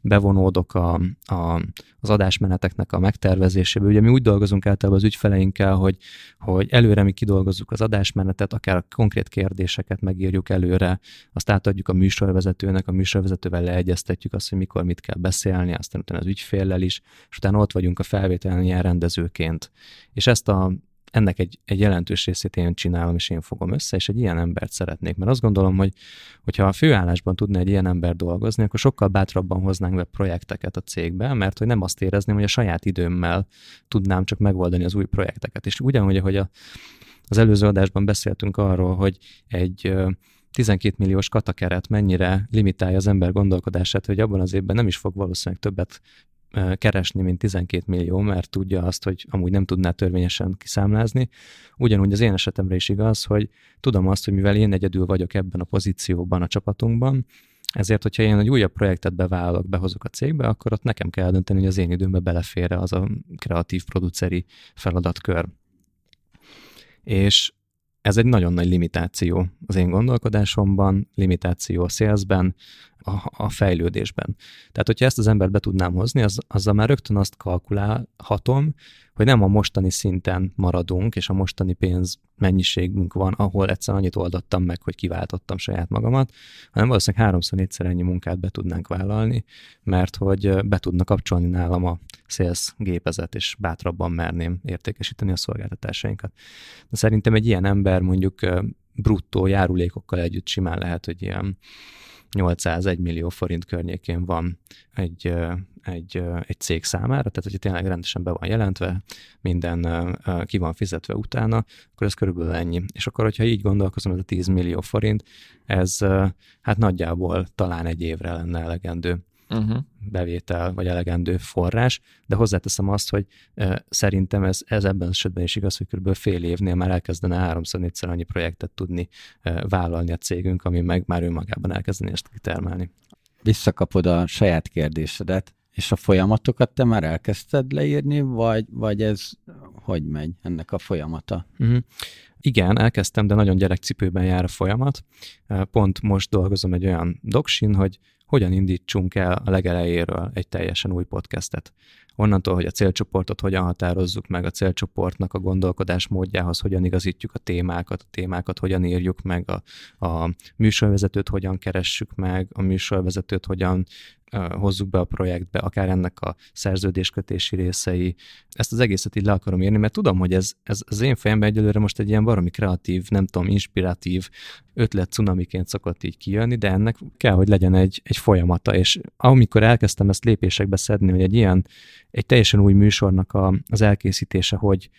bevonódok a, a, az adásmeneteknek a megtervezésébe. Ugye mi úgy dolgozunk általában az ügyfeleinkkel, hogy, hogy előre mi kidolgozzuk az adásmenetet, akár a konkrét kérdéseket megírjuk előre, azt átadjuk a műsorvezetőnek, a műsorvezetővel leegyeztetjük azt, hogy mikor mit kell beszélni, aztán utána az ügyféllel is, és utána ott vagyunk a felvételen ilyen rendezőként. És ezt a ennek egy, egy jelentős részét én csinálom, és én fogom össze, és egy ilyen embert szeretnék. Mert azt gondolom, hogy hogyha a főállásban tudna egy ilyen ember dolgozni, akkor sokkal bátrabban hoznánk be projekteket a cégbe, mert hogy nem azt érezném, hogy a saját időmmel tudnám csak megoldani az új projekteket. És ugyanúgy, ahogy a, az előző adásban beszéltünk arról, hogy egy 12 milliós katakeret mennyire limitálja az ember gondolkodását, hogy abban az évben nem is fog valószínűleg többet keresni, mint 12 millió, mert tudja azt, hogy amúgy nem tudná törvényesen kiszámlázni. Ugyanúgy az én esetemre is igaz, hogy tudom azt, hogy mivel én egyedül vagyok ebben a pozícióban a csapatunkban, ezért, hogyha én egy újabb projektet bevállalok, behozok a cégbe, akkor ott nekem kell dönteni, hogy az én időmbe belefér az a kreatív produceri feladatkör. És ez egy nagyon nagy limitáció az én gondolkodásomban, limitáció a salesben, a, a fejlődésben. Tehát, hogyha ezt az embert be tudnám hozni, az, azzal már rögtön azt kalkulálhatom, hogy nem a mostani szinten maradunk, és a mostani pénz mennyiségünk van, ahol egyszer annyit oldottam meg, hogy kiváltottam saját magamat, hanem valószínűleg háromszor, négyszer ennyi munkát be tudnánk vállalni, mert hogy be tudna kapcsolni nálam a sales gépezet, és bátrabban merném értékesíteni a szolgáltatásainkat. De szerintem egy ilyen ember mondjuk bruttó járulékokkal együtt simán lehet, hogy ilyen 801 millió forint környékén van egy, egy, egy cég számára, tehát hogyha tényleg rendesen be van jelentve, minden ki van fizetve utána, akkor ez körülbelül ennyi. És akkor, hogyha így gondolkozom, ez a 10 millió forint, ez hát nagyjából talán egy évre lenne elegendő uh-huh. bevétel, vagy elegendő forrás, de hozzáteszem azt, hogy szerintem ez, ez ebben az esetben is igaz, hogy kb. fél évnél már elkezdene háromszor, négyszer annyi projektet tudni vállalni a cégünk, ami meg már önmagában elkezdeni ezt kitermelni. Visszakapod a saját kérdésedet, és a folyamatokat te már elkezdted leírni, vagy, vagy ez hogy megy ennek a folyamata? Uh-huh. Igen, elkezdtem, de nagyon gyerekcipőben jár a folyamat. Pont most dolgozom egy olyan doksin, hogy hogyan indítsunk el a legelejéről egy teljesen új podcastet. Onnantól, hogy a célcsoportot hogyan határozzuk meg, a célcsoportnak a gondolkodás módjához hogyan igazítjuk a témákat, a témákat hogyan írjuk meg, a, a műsorvezetőt hogyan keressük meg, a műsorvezetőt hogyan hozzuk be a projektbe, akár ennek a szerződéskötési részei. Ezt az egészet így le akarom írni, mert tudom, hogy ez, ez az én fejemben egyelőre most egy ilyen baromi kreatív, nem tudom, inspiratív ötlet cunamiként szokott így kijönni, de ennek kell, hogy legyen egy, egy folyamata, és amikor elkezdtem ezt lépésekbe szedni, hogy egy ilyen, egy teljesen új műsornak a, az elkészítése, hogy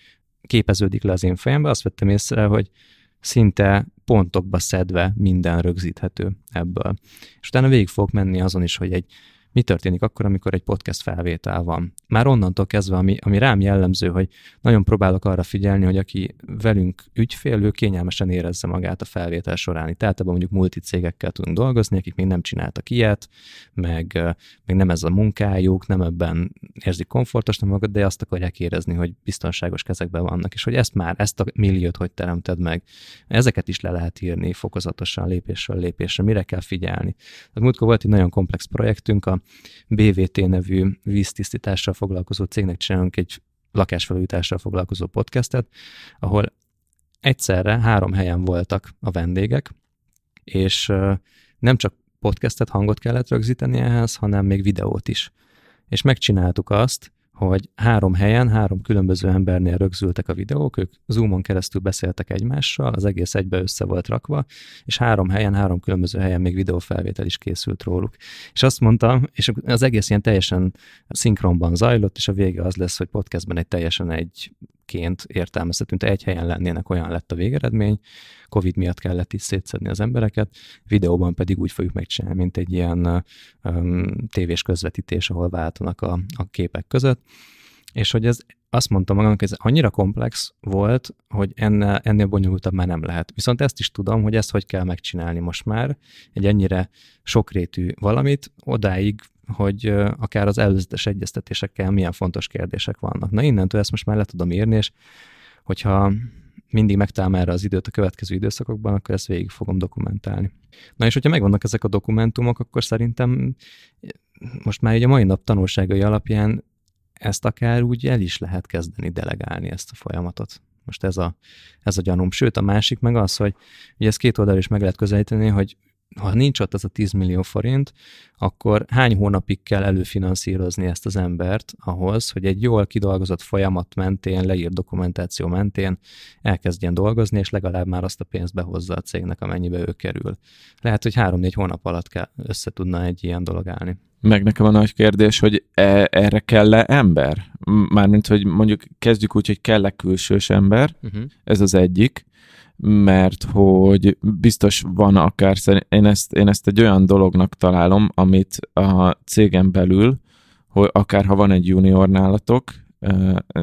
képeződik le az én fejembe, azt vettem észre, hogy szinte pontokba szedve minden rögzíthető ebből. És utána végig fogok menni azon is, hogy egy mi történik akkor, amikor egy podcast felvétel van. Már onnantól kezdve, ami, ami rám jellemző, hogy nagyon próbálok arra figyelni, hogy aki velünk ügyfél, ő kényelmesen érezze magát a felvétel során. Itt általában mondjuk multicégekkel tudunk dolgozni, akik még nem csináltak ilyet, meg, meg nem ez a munkájuk, nem ebben érzik komfortosnak magad, de azt akarják érezni, hogy biztonságos kezekben vannak, és hogy ezt már, ezt a milliót hogy teremted meg. Ezeket is le lehet írni fokozatosan, lépésről lépésre, mire kell figyelni. Tehát múltkor volt egy nagyon komplex projektünk, a BVT nevű víztisztítással foglalkozó cégnek csinálunk egy lakásfelújítással foglalkozó podcastet, ahol egyszerre három helyen voltak a vendégek, és nem csak podcastet, hangot kellett rögzíteni ehhez, hanem még videót is. És megcsináltuk azt, hogy három helyen, három különböző embernél rögzültek a videók, ők Zoomon keresztül beszéltek egymással, az egész egybe össze volt rakva, és három helyen, három különböző helyen még videófelvétel is készült róluk. És azt mondtam, és az egész ilyen teljesen szinkronban zajlott, és a vége az lesz, hogy podcastben egy teljesen egy ként értelmezhetünk, egy helyen lennének, olyan lett a végeredmény, Covid miatt kellett is szétszedni az embereket, videóban pedig úgy fogjuk megcsinálni, mint egy ilyen um, tévés közvetítés, ahol váltanak a, a képek között, és hogy ez azt mondtam magamnak, hogy ez annyira komplex volt, hogy ennél, ennél bonyolultabb már nem lehet. Viszont ezt is tudom, hogy ezt hogy kell megcsinálni most már, egy ennyire sokrétű valamit, odáig hogy akár az előzetes egyeztetésekkel milyen fontos kérdések vannak. Na innentől ezt most már le tudom írni, és hogyha mindig megtalálom erre az időt a következő időszakokban, akkor ezt végig fogom dokumentálni. Na és hogyha megvannak ezek a dokumentumok, akkor szerintem most már ugye a mai nap tanulságai alapján ezt akár úgy el is lehet kezdeni delegálni ezt a folyamatot. Most ez a, ez a gyanúm. Sőt, a másik meg az, hogy ugye ezt két oldal is meg lehet közelíteni, hogy ha nincs ott ez a 10 millió forint, akkor hány hónapig kell előfinanszírozni ezt az embert ahhoz, hogy egy jól kidolgozott folyamat mentén, leírt dokumentáció mentén elkezdjen dolgozni, és legalább már azt a pénzt behozza a cégnek, amennyibe ő kerül. Lehet, hogy három-négy hónap alatt kell, össze tudna egy ilyen dolog állni. Meg nekem a nagy kérdés, hogy e- erre kell-e ember? Mármint, hogy mondjuk kezdjük úgy, hogy kell-e külsős ember, uh-huh. ez az egyik mert hogy biztos van akár, én ezt, én ezt egy olyan dolognak találom, amit a cégen belül, hogy akár ha van egy junior nálatok,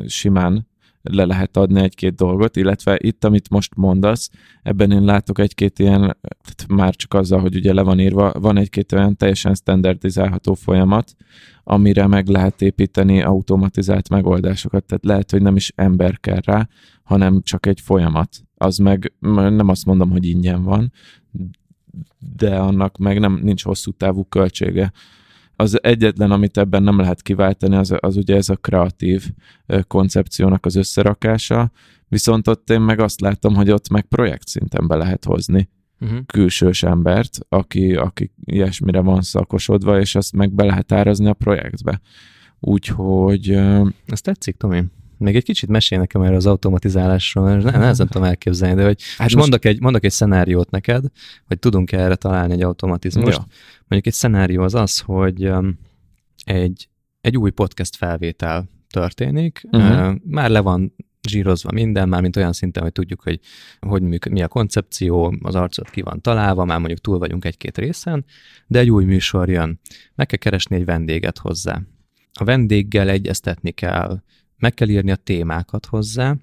simán le lehet adni egy-két dolgot, illetve itt, amit most mondasz, ebben én látok egy-két ilyen, tehát már csak azzal, hogy ugye le van írva, van egy-két olyan teljesen standardizálható folyamat, amire meg lehet építeni automatizált megoldásokat, tehát lehet, hogy nem is ember kell rá, hanem csak egy folyamat. Az meg nem azt mondom, hogy ingyen van, de annak meg nem nincs hosszú távú költsége. Az egyetlen, amit ebben nem lehet kiváltani, az, az ugye ez a kreatív koncepciónak az összerakása, viszont ott én meg azt látom, hogy ott meg projekt szinten be lehet hozni uh-huh. külsős embert, aki, aki ilyesmire van szakosodva, és azt meg be lehet árazni a projektbe. Úgyhogy... Ez tetszik, Tomi. Még egy kicsit mesél nekem erről az automatizálásról, ne, nehezen tudom elképzelni, de hogy hát most, most mondok, egy, mondok egy szenáriót neked, hogy tudunk erre találni egy automatizmust. Ja. Mondjuk egy szenárió az az, hogy egy, egy új podcast felvétel történik, uh-huh. uh, már le van zsírozva minden, már mint olyan szinten, hogy tudjuk, hogy, hogy működ, mi a koncepció, az arcot ki van találva, már mondjuk túl vagyunk egy-két részen, de egy új műsor jön. Meg kell keresni egy vendéget hozzá. A vendéggel egyeztetni kell, meg kell írni a témákat hozzá,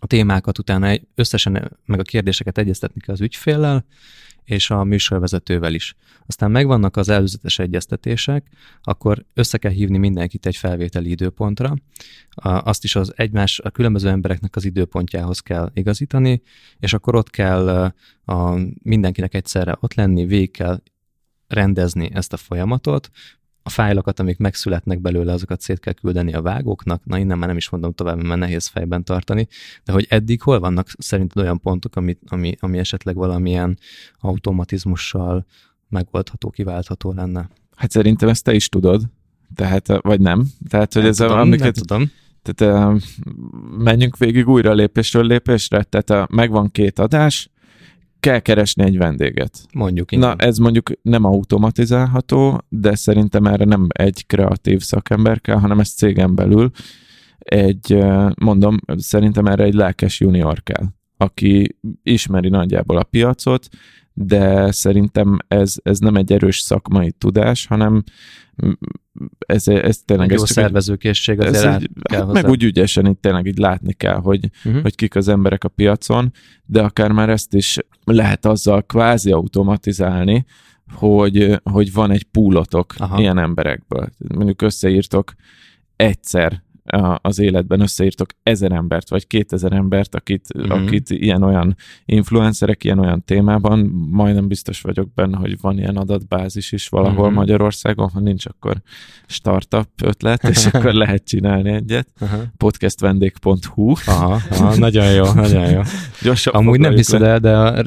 a témákat utána összesen meg a kérdéseket egyeztetni kell az ügyféllel, és a műsorvezetővel is. Aztán megvannak az előzetes egyeztetések, akkor össze kell hívni mindenkit egy felvételi időpontra, azt is az egymás, a különböző embereknek az időpontjához kell igazítani, és akkor ott kell a, mindenkinek egyszerre ott lenni, végig kell rendezni ezt a folyamatot, a fájlokat, amik megszületnek belőle, azokat szét kell küldeni a vágóknak, na innen már nem is mondom tovább, mert nehéz fejben tartani, de hogy eddig hol vannak szerinted olyan pontok, ami, ami, ami esetleg valamilyen automatizmussal megoldható, kiváltható lenne? Hát szerintem ezt te is tudod, tehát, vagy nem. Tehát, hogy nem ez tudom, a, amiket, nem tudom. Tehát menjünk végig újra lépésről lépésre, tehát megvan két adás, kell keresni egy vendéget. Mondjuk. Igen. Na, ez mondjuk nem automatizálható, de szerintem erre nem egy kreatív szakember kell, hanem ez cégen belül egy, mondom, szerintem erre egy lelkes junior kell, aki ismeri nagyjából a piacot, de szerintem ez, ez nem egy erős szakmai tudás, hanem ez, ez tényleg... Egy jó szervezőkészség azért ez egy, kell hát Meg úgy ügyesen itt tényleg így látni kell, hogy, uh-huh. hogy kik az emberek a piacon, de akár már ezt is lehet azzal kvázi automatizálni, hogy, hogy van egy púlotok Aha. ilyen emberekből. Mondjuk összeírtok egyszer az életben összeírtok ezer embert, vagy kétezer embert, akit, mm-hmm. akit ilyen-olyan influencerek, ilyen-olyan témában, majdnem biztos vagyok benne, hogy van ilyen adatbázis is valahol mm-hmm. Magyarországon, ha nincs, akkor startup ötlet, és (laughs) akkor lehet csinálni egyet. Uh-huh. Podcastvendég.hu aha, aha, nagyon jó, nagyon jó. (laughs) Gyorsan Amúgy nem hiszed el, de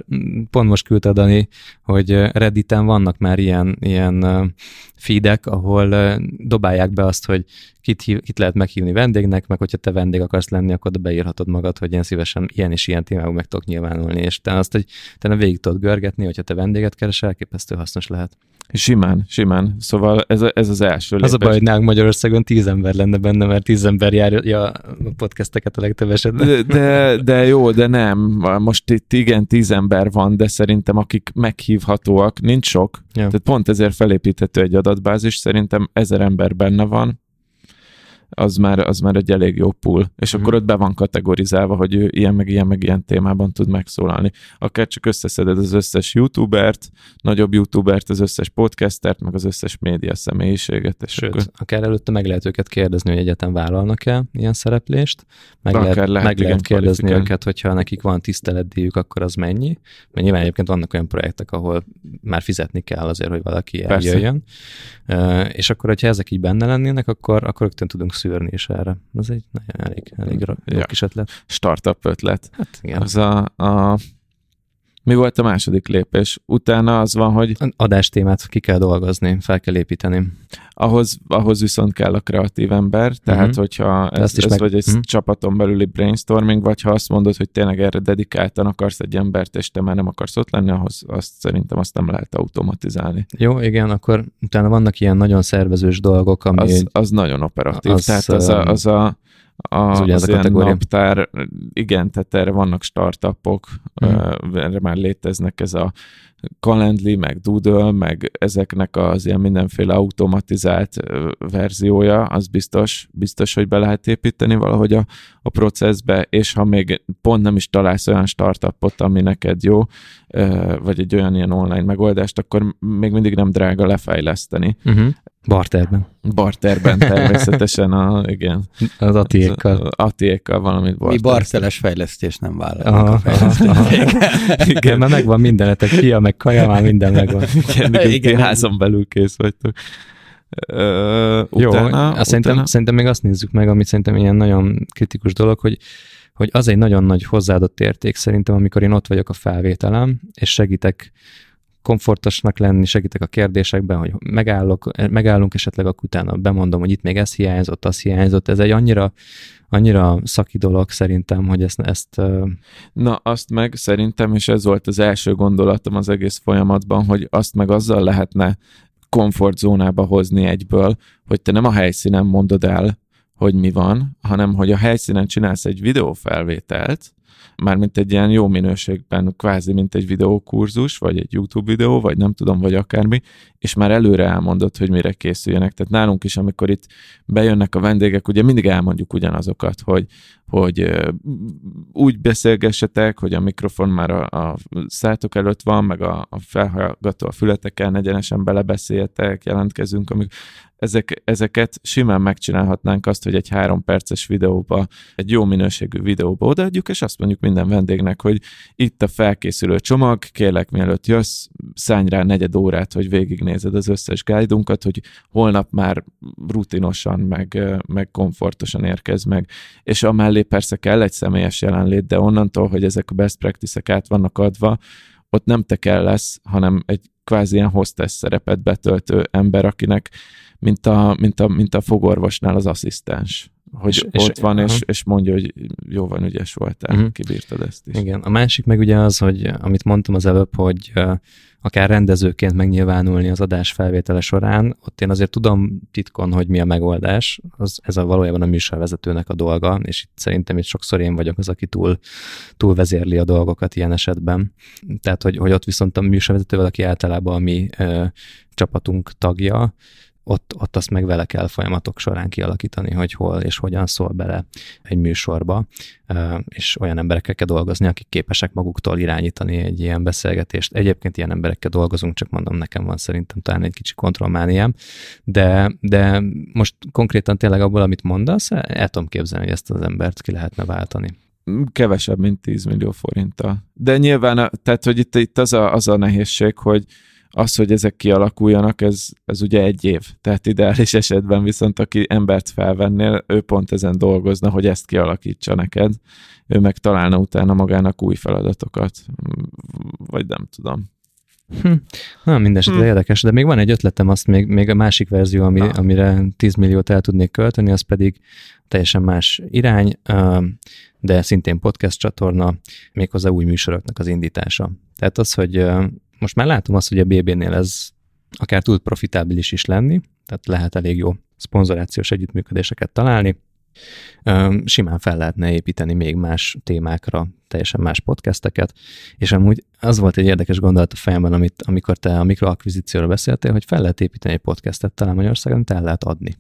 pont most küldte Dani, hogy Redditen vannak már ilyen, ilyen feedek, ahol dobálják be azt, hogy kit, hív, kit lehet meghívni vendégnek, meg hogyha te vendég akarsz lenni, akkor beírhatod magad, hogy én szívesen ilyen és ilyen témában meg tudok nyilvánulni, és te azt, hogy te nem végig tudod görgetni, hogyha te vendéget keresel, elképesztő hasznos lehet. Simán, simán. Szóval ez, ez az első lépés. Az a baj, hogy nálunk Magyarországon tíz ember lenne benne, mert tíz ember járja a podcasteket a legtöbb esetben. De, de, de jó, de nem. Most itt igen, tíz ember van, de szerintem akik meghívhatóak, nincs sok. Ja. Tehát pont ezért felépíthető egy adatbázis, szerintem ezer ember benne van, az már, az már egy elég jó pool. És mm. akkor ott be van kategorizálva, hogy ő ilyen, meg ilyen, meg ilyen témában tud megszólalni. Akár csak összeszeded az összes youtubert, nagyobb youtubert, az összes podcastert, meg az összes média személyiséget. És Sőt, akkor... akár előtte meg lehet őket kérdezni, hogy egyetem vállalnak-e ilyen szereplést, meg lehet, lehet, meg igen, lehet kérdezni őket, hogyha nekik van tiszteletdíjuk, akkor az mennyi. Mert nyilván egyébként vannak olyan projektek, ahol már fizetni kell azért, hogy valaki eljöjjön. Persze. És akkor, hogyha ezek így benne lennének, akkor, akkor rögtön tudunk szűrni is erre. Ez egy nagyon elég, elég jó ja. kis ötlet. Startup ötlet. Hát igen. Az a, a mi volt a második lépés? Utána az van, hogy... Adástémát ki kell dolgozni, fel kell építeni. Ahhoz, ahhoz viszont kell a kreatív ember, tehát uh-huh. hogyha ez, ez meg... vagy egy uh-huh. csapaton belüli brainstorming, vagy ha azt mondod, hogy tényleg erre dedikáltan akarsz egy embert, és te már nem akarsz ott lenni, ahhoz azt szerintem azt nem lehet automatizálni. Jó, igen, akkor utána vannak ilyen nagyon szervezős dolgok, ami... Az, az nagyon operatív, az, tehát az a, az a a, az, az a kategória. naptár, igen, tehát erre vannak startupok, mm. erre már léteznek ez a Calendly, meg Doodle, meg ezeknek az ilyen mindenféle automatizált verziója, az biztos, biztos, hogy be lehet építeni valahogy a, a processbe, és ha még pont nem is találsz olyan startupot, ami neked jó, vagy egy olyan ilyen online megoldást, akkor még mindig nem drága lefejleszteni. Uh-huh. Barterben. Barterben (laughs) természetesen, a, igen. Az atiékkal. Atiékkal valamit barter. Mi barteles fejlesztés nem vállalunk a fejlesztés. (laughs) igen, mert megvan mindenetek, fia, meg kaja, már minden megvan. (laughs) igen, igen, igen házon belül kész vagytok. Uh, Jó, utána, szerintem, utána... szerintem még azt nézzük meg, amit szerintem ilyen nagyon kritikus dolog, hogy hogy az egy nagyon nagy hozzáadott érték szerintem, amikor én ott vagyok a felvételem, és segítek komfortosnak lenni, segítek a kérdésekben, hogy megállok, megállunk esetleg, akkor utána bemondom, hogy itt még ez hiányzott, az hiányzott. Ez egy annyira, annyira szaki dolog szerintem, hogy ezt... ezt Na, azt meg szerintem, és ez volt az első gondolatom az egész folyamatban, hogy azt meg azzal lehetne komfortzónába hozni egyből, hogy te nem a helyszínen mondod el, hogy mi van, hanem hogy a helyszínen csinálsz egy videófelvételt, mármint egy ilyen jó minőségben, kvázi mint egy videókurzus, vagy egy YouTube videó, vagy nem tudom, vagy akármi, és már előre elmondod, hogy mire készüljenek. Tehát nálunk is, amikor itt bejönnek a vendégek, ugye mindig elmondjuk ugyanazokat, hogy, hogy úgy beszélgessetek, hogy a mikrofon már a, a szátok előtt van, meg a, a felhallgató a fületeken egyenesen belebeszéltek, jelentkezünk, amik, ezek, ezeket simán megcsinálhatnánk azt, hogy egy három perces videóba, egy jó minőségű videóba odaadjuk, és azt mondjuk minden vendégnek, hogy itt a felkészülő csomag, kérlek mielőtt jössz, szállj rá negyed órát, hogy végignézed az összes guide hogy holnap már rutinosan, meg, meg komfortosan érkez meg. És amellé persze kell egy személyes jelenlét, de onnantól, hogy ezek a best practice-ek át vannak adva, ott nem te kell lesz, hanem egy kvázi ilyen hostess szerepet betöltő ember, akinek mint a, mint a, mint a fogorvosnál az asszisztens. Hogy és, ott és, van, és, és mondja, hogy jó van, ügyes voltál, uh-huh. kibírtad ezt is. Igen, a másik meg ugye az, hogy amit mondtam az előbb, hogy akár rendezőként megnyilvánulni az adás felvétele során, ott én azért tudom titkon, hogy mi a megoldás, az, ez a valójában a műsorvezetőnek a dolga, és itt szerintem itt sokszor én vagyok az, aki túl, túl vezérli a dolgokat ilyen esetben. Tehát, hogy, hogy ott viszont a műsorvezetővel, aki általában a mi uh, csapatunk tagja, ott, ott azt meg vele kell folyamatok során kialakítani, hogy hol és hogyan szól bele egy műsorba, és olyan emberekkel kell dolgozni, akik képesek maguktól irányítani egy ilyen beszélgetést. Egyébként ilyen emberekkel dolgozunk, csak mondom, nekem van szerintem talán egy kicsi kontrollmániám, de, de most konkrétan tényleg abból, amit mondasz, el tudom képzelni, hogy ezt az embert ki lehetne váltani kevesebb, mint 10 millió forinttal. De nyilván, tehát, hogy itt, itt az, a, az a nehézség, hogy az, hogy ezek kialakuljanak, ez, ez ugye egy év. Tehát ideális esetben viszont aki embert felvennél, ő pont ezen dolgozna, hogy ezt kialakítsa neked. Ő meg találna utána magának új feladatokat. Vagy nem tudom. Hm. Na, mindesetre hm. érdekes, de még van egy ötletem, azt még, még a másik verzió, ami, amire 10 milliót el tudnék költeni, az pedig teljesen más irány, de szintén podcast csatorna, méghozzá új műsoroknak az indítása. Tehát az, hogy most már látom azt, hogy a BB-nél ez akár tud profitábilis is lenni, tehát lehet elég jó szponzorációs együttműködéseket találni. Simán fel lehetne építeni még más témákra, teljesen más podcasteket, és amúgy az volt egy érdekes gondolat a fejemben, amit, amikor te a mikroakvizícióról beszéltél, hogy fel lehet építeni egy podcastet talán Magyarországon, amit el lehet adni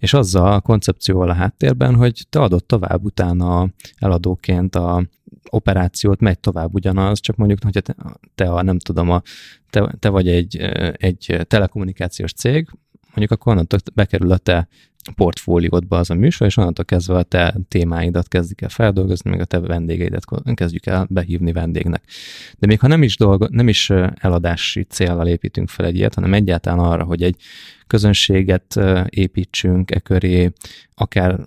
és azzal a koncepcióval a háttérben, hogy te adod tovább utána eladóként a operációt, megy tovább ugyanaz, csak mondjuk, hogy te, te a, nem tudom, a, te, te vagy egy, egy telekommunikációs cég, mondjuk akkor onnantól bekerül a te portfóliódba az a műsor, és onnantól kezdve a te témáidat kezdik el feldolgozni, meg a te vendégeidet kezdjük el behívni vendégnek. De még ha nem is, dolgo, nem is eladási célral építünk fel egy ilyet, hanem egyáltalán arra, hogy egy közönséget építsünk e köré, akár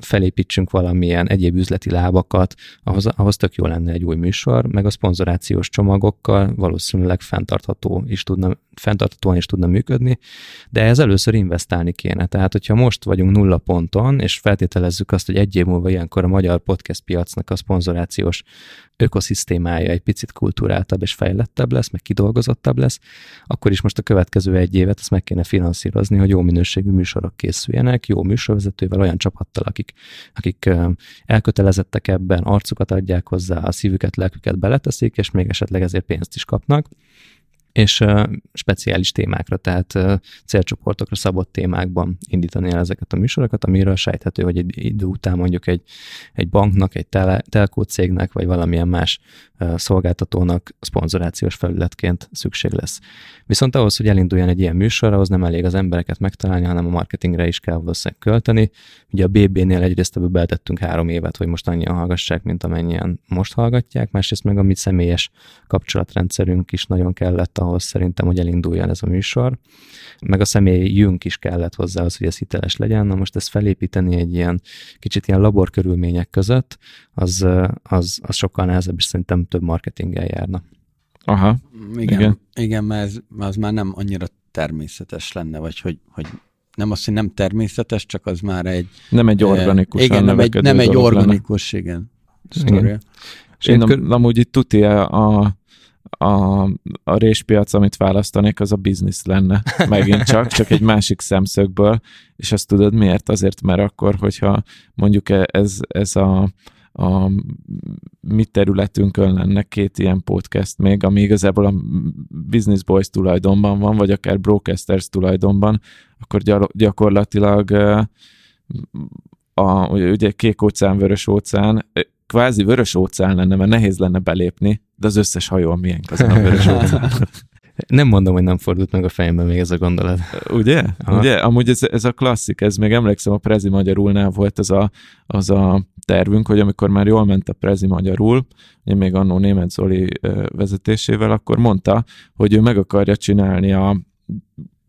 felépítsünk valamilyen egyéb üzleti lábakat, ahhoz, ahhoz tök jó lenne egy új műsor, meg a szponzorációs csomagokkal valószínűleg fenntartható is tudna fenntartatóan is tudna működni, de ez először investálni kéne. Tehát, hogyha most vagyunk nulla ponton, és feltételezzük azt, hogy egy év múlva ilyenkor a magyar podcast piacnak a szponzorációs ökoszisztémája egy picit kultúráltabb és fejlettebb lesz, meg kidolgozottabb lesz, akkor is most a következő egy évet azt meg kéne finanszírozni, hogy jó minőségű műsorok készüljenek, jó műsorvezetővel, olyan csapattal, akik, akik elkötelezettek ebben, arcukat adják hozzá, a szívüket, lelküket beleteszik, és még esetleg ezért pénzt is kapnak és speciális témákra, tehát uh, célcsoportokra szabott témákban indítani el ezeket a műsorokat, amiről sejthető, hogy egy idő után mondjuk egy, egy banknak, egy tele, telkó cégnek, vagy valamilyen más szolgáltatónak szponzorációs felületként szükség lesz. Viszont ahhoz, hogy elinduljon egy ilyen műsor, ahhoz nem elég az embereket megtalálni, hanem a marketingre is kell valószínűleg költeni. Ugye a BB-nél egyrészt ebből beltettünk három évet, hogy most annyian hallgassák, mint amennyien most hallgatják, másrészt meg a mi személyes kapcsolatrendszerünk is nagyon kellett ahhoz szerintem, hogy elinduljon ez a műsor, meg a személyünk is kellett hozzá az, hogy ez hiteles legyen. Na most ezt felépíteni egy ilyen kicsit ilyen laborkörülmények között, az, az, az sokkal nehezebb, és szerintem több marketinggel járna. Aha. Igen, igen, igen mert ez, az már nem annyira természetes lenne, vagy hogy, hogy nem azt, hogy nem természetes, csak az már egy... Nem egy organikus. Igen, nem egy, nem egy organikus, lenne. igen. igen. És én, én amúgy itt tuti a, a, a réspiac, amit választanék, az a biznisz lenne megint csak, csak egy másik szemszögből, és azt tudod miért? Azért, mert akkor, hogyha mondjuk e, ez, ez a, a mi területünkön lenne két ilyen podcast még, ami igazából a Business Boys tulajdonban van, vagy akár Brocasters tulajdonban, akkor gyakorlatilag a, ugye kék óceán, vörös óceán, kvázi vörös óceán lenne, mert nehéz lenne belépni, de az összes hajó a miénk azon a vörös (laughs) óceán. Nem mondom, hogy nem fordult meg a fejemben még ez a gondolat. Ugye? Aha. Ugye? Amúgy ez, ez a klasszik, ez még emlékszem, a Prezi Magyarulnál volt az a, az a tervünk, hogy amikor már jól ment a Prezi Magyarul, én még annó német Zoli vezetésével, akkor mondta, hogy ő meg akarja csinálni a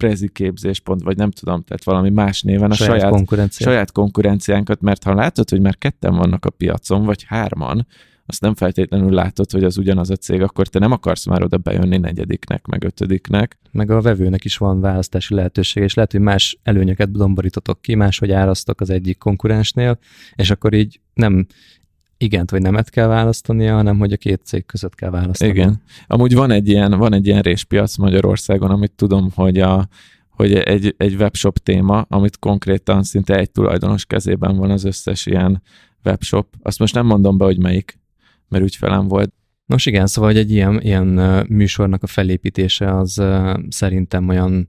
prezi képzéspont, vagy nem tudom, tehát valami más néven a saját, saját, konkurenciánk. saját konkurenciánkat, mert ha látod, hogy már ketten vannak a piacon, vagy hárman, azt nem feltétlenül látod, hogy az ugyanaz a cég, akkor te nem akarsz már oda bejönni negyediknek, meg ötödiknek. Meg a vevőnek is van választási lehetőség, és lehet, hogy más előnyöket domborítotok ki, máshogy árasztok az egyik konkurensnél, és akkor így nem igent vagy nemet kell választania, hanem hogy a két cég között kell választani. Igen. Amúgy van egy ilyen, van egy ilyen réspiac Magyarországon, amit tudom, hogy a, hogy egy, egy webshop téma, amit konkrétan szinte egy tulajdonos kezében van az összes ilyen webshop. Azt most nem mondom be, hogy melyik, mert ügyfelem volt. Nos igen, szóval hogy egy ilyen, ilyen műsornak a felépítése az szerintem olyan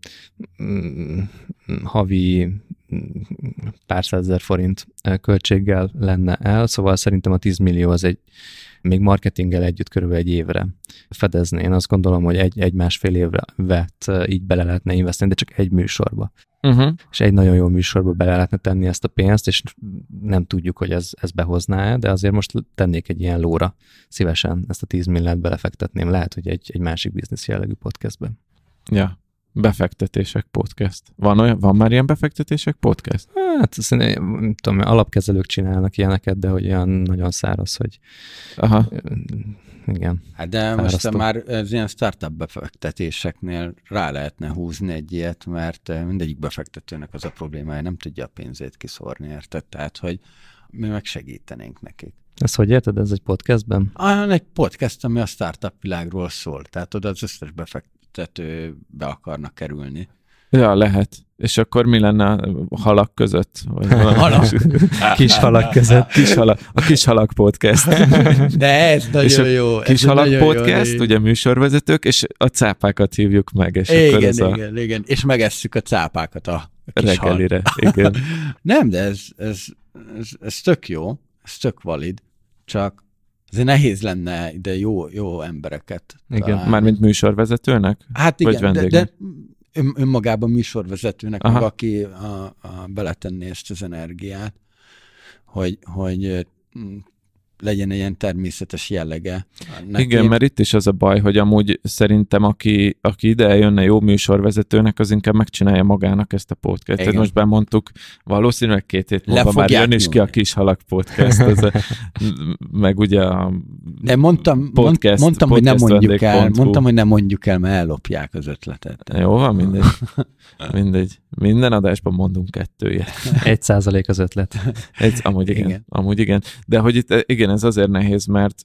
mm, havi mm, pár százezer forint költséggel lenne el, szóval szerintem a 10 millió az egy még marketinggel együtt körülbelül egy évre fedezni. Én azt gondolom, hogy egy, egy másfél évre vett így bele lehetne investálni, de csak egy műsorba. Uh-huh. És egy nagyon jó műsorba bele lehetne tenni ezt a pénzt, és nem tudjuk, hogy ez, ez behozná de azért most tennék egy ilyen lóra szívesen ezt a 10 milliárd belefektetném. Lehet, hogy egy, egy másik biznisz jellegű podcastben. Ja, Befektetések podcast. Van, olyan, van már ilyen befektetések podcast? Hát szerintem, tudom, alapkezelők csinálnak ilyeneket, de hogy olyan nagyon száraz, hogy Aha. igen. Hát de fárasztó. most már ez ilyen startup befektetéseknél rá lehetne húzni egy ilyet, mert mindegyik befektetőnek az a problémája, nem tudja a pénzét kiszórni, érted? Tehát, hogy mi meg segítenénk nekik. Ezt hogy érted? Ez egy podcastben? Ah, egy podcast, ami a startup világról szól. Tehát oda az összes befektető be akarnak kerülni. Ja, lehet. És akkor mi lenne a halak között? Vagy (laughs) halak. (laughs) kis halak között. Kis halak, a Kis Halak Podcast. (laughs) De ez nagyon és a jó. Kis Halak Podcast, jó, ugye műsorvezetők, és a cápákat hívjuk meg. És igen, akkor ez igen, a... igen. És megesszük a cápákat a, a reggelire. Igen. Nem, de ez, ez, ez, ez tök jó, ez tök valid, csak azért nehéz lenne ide jó, jó embereket Igen, találni. mármint műsorvezetőnek? Hát igen, Vagy de, de ön, önmagában műsorvezetőnek, meg aki a, a beletenné ezt az energiát, hogy, hogy legyen egy ilyen természetes jellege. Neki. Igen, mert itt is az a baj, hogy amúgy szerintem aki, aki ide jönne jó műsorvezetőnek, az inkább megcsinálja magának ezt a podcastet. Igen. Most bemondtuk, valószínűleg két hét múlva már jön is ki a kis halak podcast, ez a, (laughs) meg ugye a De mondtam, podcast, mondtam podcast hogy nem mondjuk el, mondtam, hogy nem mondjuk el, mert ellopják az ötletet. Jó van, mindegy. (laughs) mindegy. Minden adásban mondunk kettőjét. (laughs) Egy százalék az ötlet. Egy, amúgy igen, igen. Amúgy igen. De hogy itt, igen, ez azért nehéz, mert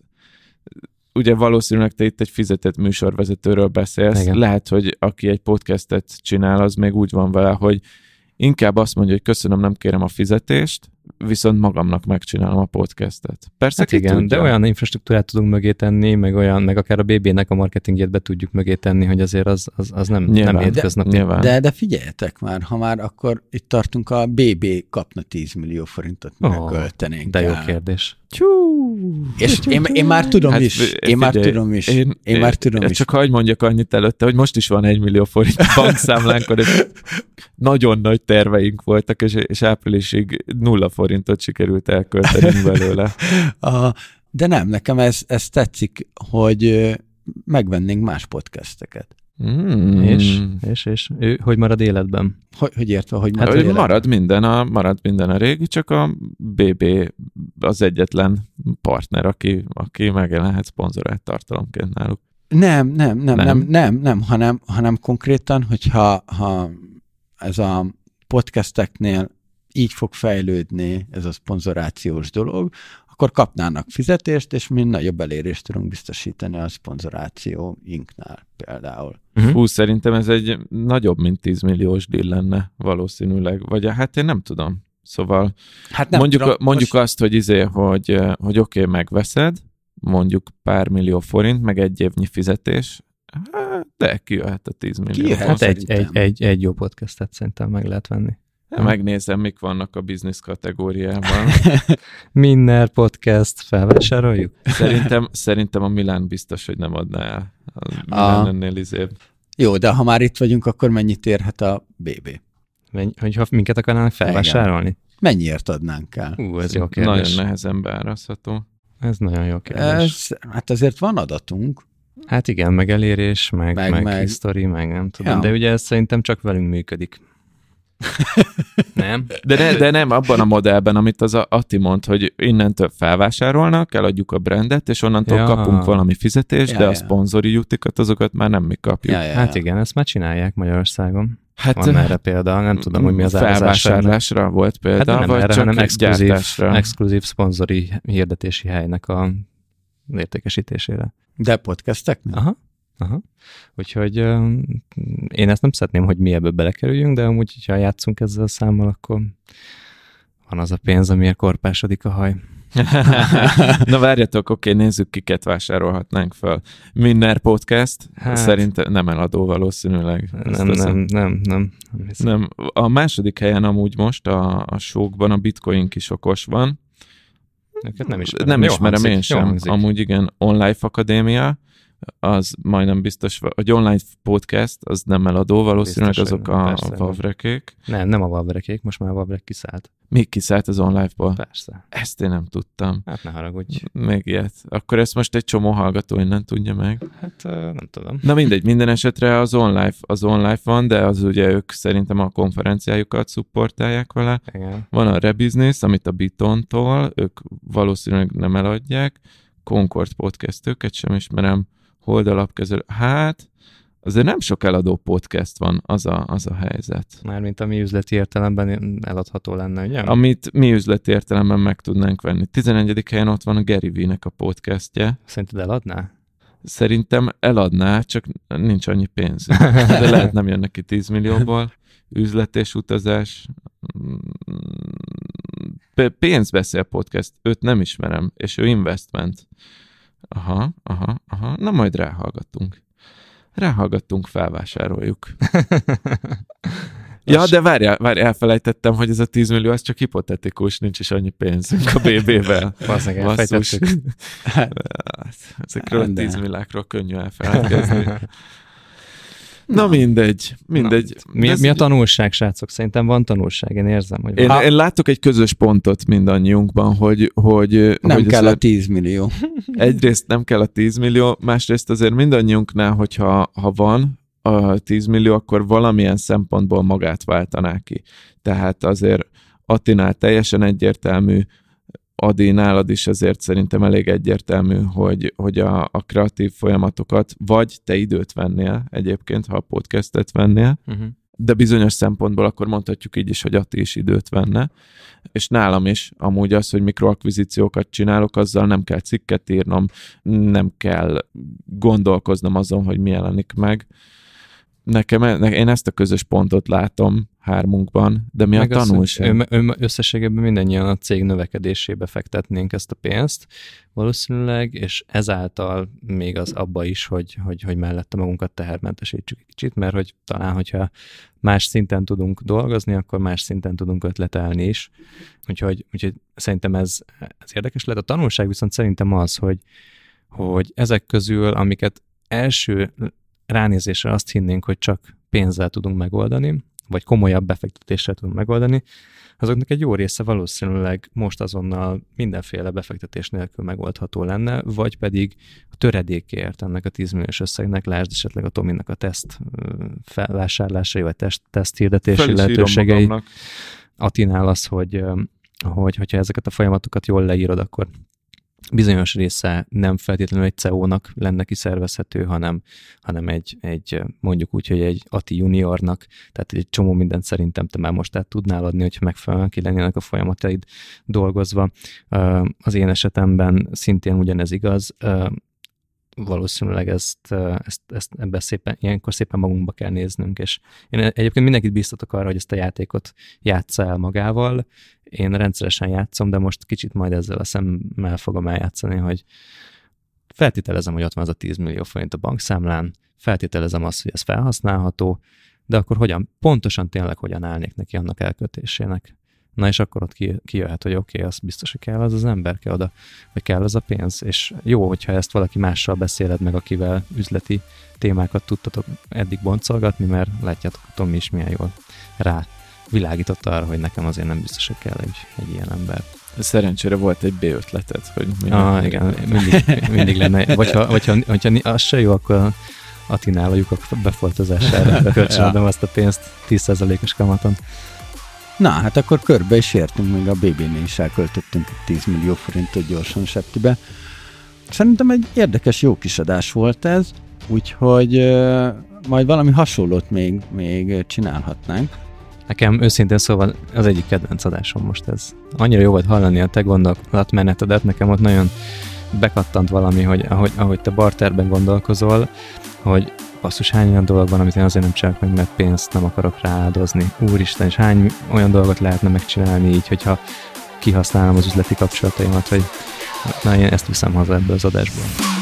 ugye valószínűleg te itt egy fizetett műsorvezetőről beszélsz. Igen. Lehet, hogy aki egy podcastet csinál, az még úgy van vele, hogy inkább azt mondja, hogy köszönöm, nem kérem a fizetést, viszont magamnak megcsinálom a podcastet. Persze, hát igen, tudja. de olyan infrastruktúrát tudunk mögé tenni, meg olyan, meg akár a BB-nek a marketingjét be tudjuk mögé tenni, hogy azért az, az, az nem, nyilván, nem hétköznapi. De, de, de figyeljetek már, ha már akkor itt tartunk, a BB kapna 10 millió forintot, mi oh, költenénk De jó el. kérdés. Csú. És én, én már tudom hát, is, én már tudom is, én, én már tudom is. Csak hagyd mondjak annyit előtte, hogy most is van egy millió forint (laughs) bankszámlánkon, és nagyon nagy terveink voltak, és, és áprilisig nulla forintot sikerült elkölteni belőle. (laughs) A, de nem, nekem ez, ez tetszik, hogy megvennénk más podcasteket. Mm. És, és, és ő hogy marad életben? Hogy, hogy értve, hogy marad, hát, életben? marad minden a marad minden a régi, csak a BB az egyetlen partner, aki, aki megjelenhet szponzorált tartalomként náluk. Nem, nem, nem, nem, nem, nem, nem hanem, hanem konkrétan, hogyha ha ez a podcasteknél így fog fejlődni ez a szponzorációs dolog, akkor kapnának fizetést, és mi nagyobb elérést tudunk biztosítani a szponzorációinknál például. Uh-huh. Hú, szerintem ez egy nagyobb, mint 10 milliós deal lenne valószínűleg. Vagy hát én nem tudom. Szóval hát nem mondjuk, tudom, mondjuk most... azt, hogy izé, hogy, hogy oké, okay, megveszed, mondjuk pár millió forint, meg egy évnyi fizetés, hát, de kijöhet a 10 millió. Kijöhet, hát egy, egy, egy, egy jó podcastet szerintem meg lehet venni. Ja. Megnézem, mik vannak a business kategóriában. (laughs) Minner podcast, felvásároljuk? Szerintem, szerintem a Milán biztos, hogy nem adná el. A Milán a... ennél izébb. Jó, de ha már itt vagyunk, akkor mennyit érhet a BB? Mennyi, hogyha minket akarnának felvásárolni? Igen. Mennyiért adnánk el? Ú, ez jó kérdés. Nagyon nehezen beárazható. Ez nagyon jó kérdés. Ez, hát azért van adatunk. Hát igen, meg elérés, meg, meg, meg, meg history, meg nem tudom. Ja. De ugye ez szerintem csak velünk működik. (laughs) nem? De, ne, de nem abban a modellben, amit az Atti mond, hogy innentől felvásárolnak, eladjuk a brandet, és onnantól ja. kapunk valami fizetést, ja, de ja. a szponzori jutikat, azokat már nem mi kapjuk. Ja, ja, ja. Hát igen, ezt már csinálják Magyarországon. Hát, Van erre példa, nem tudom, hogy mi az Felvásárlásra volt példa, hát nem vagy erre, csak hanem exkluzív, exkluzív szponzori hirdetési helynek a értékesítésére. De podcastek? Aha. Aha. Úgyhogy én ezt nem szeretném, hogy mi ebből belekerüljünk, de amúgy, ha játszunk ezzel a számmal, akkor van az a pénz, amiért korpásodik a haj. (laughs) Na várjatok, oké, nézzük, kiket vásárolhatnánk fel. Minner Podcast, hát, szerintem nem eladó valószínűleg. Nem, nem, nem, nem, nem. Nem. A második helyen amúgy most a, a showkban a Bitcoin kis okos van. Őket nem ismerem. Nem ismerem hangzik, én sem. Amúgy igen, Online Akadémia az majdnem biztos, hogy online podcast, az nem eladó, valószínűleg biztos, azok a, a Vavrekék. Nem, nem a Vavrekék, most már a Vavrek kiszállt. Még kiszállt az online-ból? Persze. Ezt én nem tudtam. Hát ne haragudj. Még ilyet. Akkor ezt most egy csomó hallgató innen tudja meg. Hát nem tudom. Na mindegy, minden esetre az online, az online van, de az ugye ők szerintem a konferenciájukat szupportálják vele. Igen. Van a Rebusiness, amit a Bitontól, ők valószínűleg nem eladják. Concord podcast, őket sem ismerem holdalapkezelő. Hát, azért nem sok eladó podcast van, az a, az a helyzet. Mármint ami üzleti értelemben eladható lenne, ugye? Amit mi üzleti értelemben meg tudnánk venni. 11. helyen ott van a Gary V-nek a podcastje. Szerinted eladná? Szerintem eladná, csak nincs annyi pénz. (laughs) De lehet nem jön neki 10 millióból. Üzlet és utazás. Pénzbeszél podcast, őt nem ismerem, és ő investment. Aha, aha, aha. Na majd ráhallgatunk. Ráhallgattunk, felvásároljuk. (laughs) ja, de várjál, várjál, elfelejtettem, hogy ez a 10 millió, az csak hipotetikus, nincs is annyi pénzünk a BB-vel. (laughs) Basszus. (laughs) Ezekről a 10 milliákról könnyű elfelejtkezni. Na mindegy, mindegy. Na, mi, Ez mi a tanulság, srácok? Szerintem van tanulság, én érzem, hogy Én, van. én látok egy közös pontot mindannyiunkban, hogy, hogy Nem hogy kell a azért 10 millió. (laughs) egyrészt nem kell a 10 millió, másrészt azért mindannyiunknál, hogyha ha van a 10 millió, akkor valamilyen szempontból magát váltaná ki. Tehát azért Attinál teljesen egyértelmű, Adi, nálad is azért szerintem elég egyértelmű, hogy, hogy a, a kreatív folyamatokat vagy te időt vennél egyébként, ha a podcastet vennél, Uh-huh. de bizonyos szempontból akkor mondhatjuk így is, hogy Atti is időt venne. És nálam is amúgy az, hogy mikroakvizíciókat csinálok, azzal nem kell cikket írnom, nem kell gondolkoznom azon, hogy mi jelenik meg. Nekem, ne, én ezt a közös pontot látom hármunkban, de mi Meg a tanulság? hogy ő, ő, összességében mindannyian a cég növekedésébe fektetnénk ezt a pénzt, valószínűleg, és ezáltal még az abba is, hogy, hogy, hogy mellette magunkat tehermentesítsük egy kicsit, mert hogy talán, hogyha más szinten tudunk dolgozni, akkor más szinten tudunk ötletelni is. Úgyhogy, úgyhogy szerintem ez, ez érdekes lehet. A tanulság viszont szerintem az, hogy, hogy ezek közül, amiket első ránézésre azt hinnénk, hogy csak pénzzel tudunk megoldani, vagy komolyabb befektetéssel tudunk megoldani, azoknak egy jó része valószínűleg most azonnal mindenféle befektetés nélkül megoldható lenne, vagy pedig a töredékért ennek a 10 milliós összegnek, lásd esetleg a Tominak a teszt felvásárlásai, vagy teszt, teszt hirdetési lehetőségei. magamnak. Atinál az, hogy, hogy hogyha ezeket a folyamatokat jól leírod, akkor bizonyos része nem feltétlenül egy CEO-nak lenne kiszervezhető, hanem, hanem egy, egy, mondjuk úgy, hogy egy ATI juniornak, tehát egy csomó mindent szerintem te már most át tudnál adni, hogyha megfelelően ki lennének a folyamataid dolgozva. Az én esetemben szintén ugyanez igaz, valószínűleg ezt, ezt, ezt ebbe szépen, ilyenkor szépen magunkba kell néznünk, és én egyébként mindenkit biztatok arra, hogy ezt a játékot játsza el magával, én rendszeresen játszom, de most kicsit majd ezzel a szemmel fogom eljátszani, hogy feltételezem, hogy ott van az a 10 millió forint a bankszámlán, feltételezem azt, hogy ez felhasználható, de akkor hogyan, pontosan tényleg hogyan állnék neki annak elkötésének. Na és akkor ott ki- kijöhet, hogy oké, okay, az biztos, hogy kell az az ember, kell oda, vagy kell az a pénz, és jó, hogyha ezt valaki mással beszéled meg, akivel üzleti témákat tudtatok eddig boncolgatni, mert látjátok, hogy Tomi is milyen jól rá világított arra, hogy nekem azért nem biztos, hogy kell egy, egy ilyen ember. Szerencsére volt egy B ötleted, hogy mi Ah, igen, mindig, (laughs) mindig lenne. Vagy ha, vagy ha, hogyha az se jó, akkor Atinál a lyukak befoltozására (laughs) kölcsönadom azt a pénzt 10%-os kamaton. Na, hát akkor körbe is értünk, még a BB-nél is elköltöttünk 10 millió forintot gyorsan septibe. Szerintem egy érdekes, jó kis adás volt ez, úgyhogy majd valami hasonlót még, még csinálhatnánk. Nekem őszintén szóval az egyik kedvenc adásom most ez. Annyira jó volt hallani a te gondolatmenetedet, nekem ott nagyon bekattant valami, hogy ahogy, ahogy te barterben gondolkozol, hogy basszus, hány olyan dolog van, amit én azért nem csinálok meg, mert pénzt nem akarok rááldozni. Úristen, és hány olyan dolgot lehetne megcsinálni így, hogyha kihasználom az üzleti kapcsolataimat, hogy na én ezt viszem haza ebből az adásból.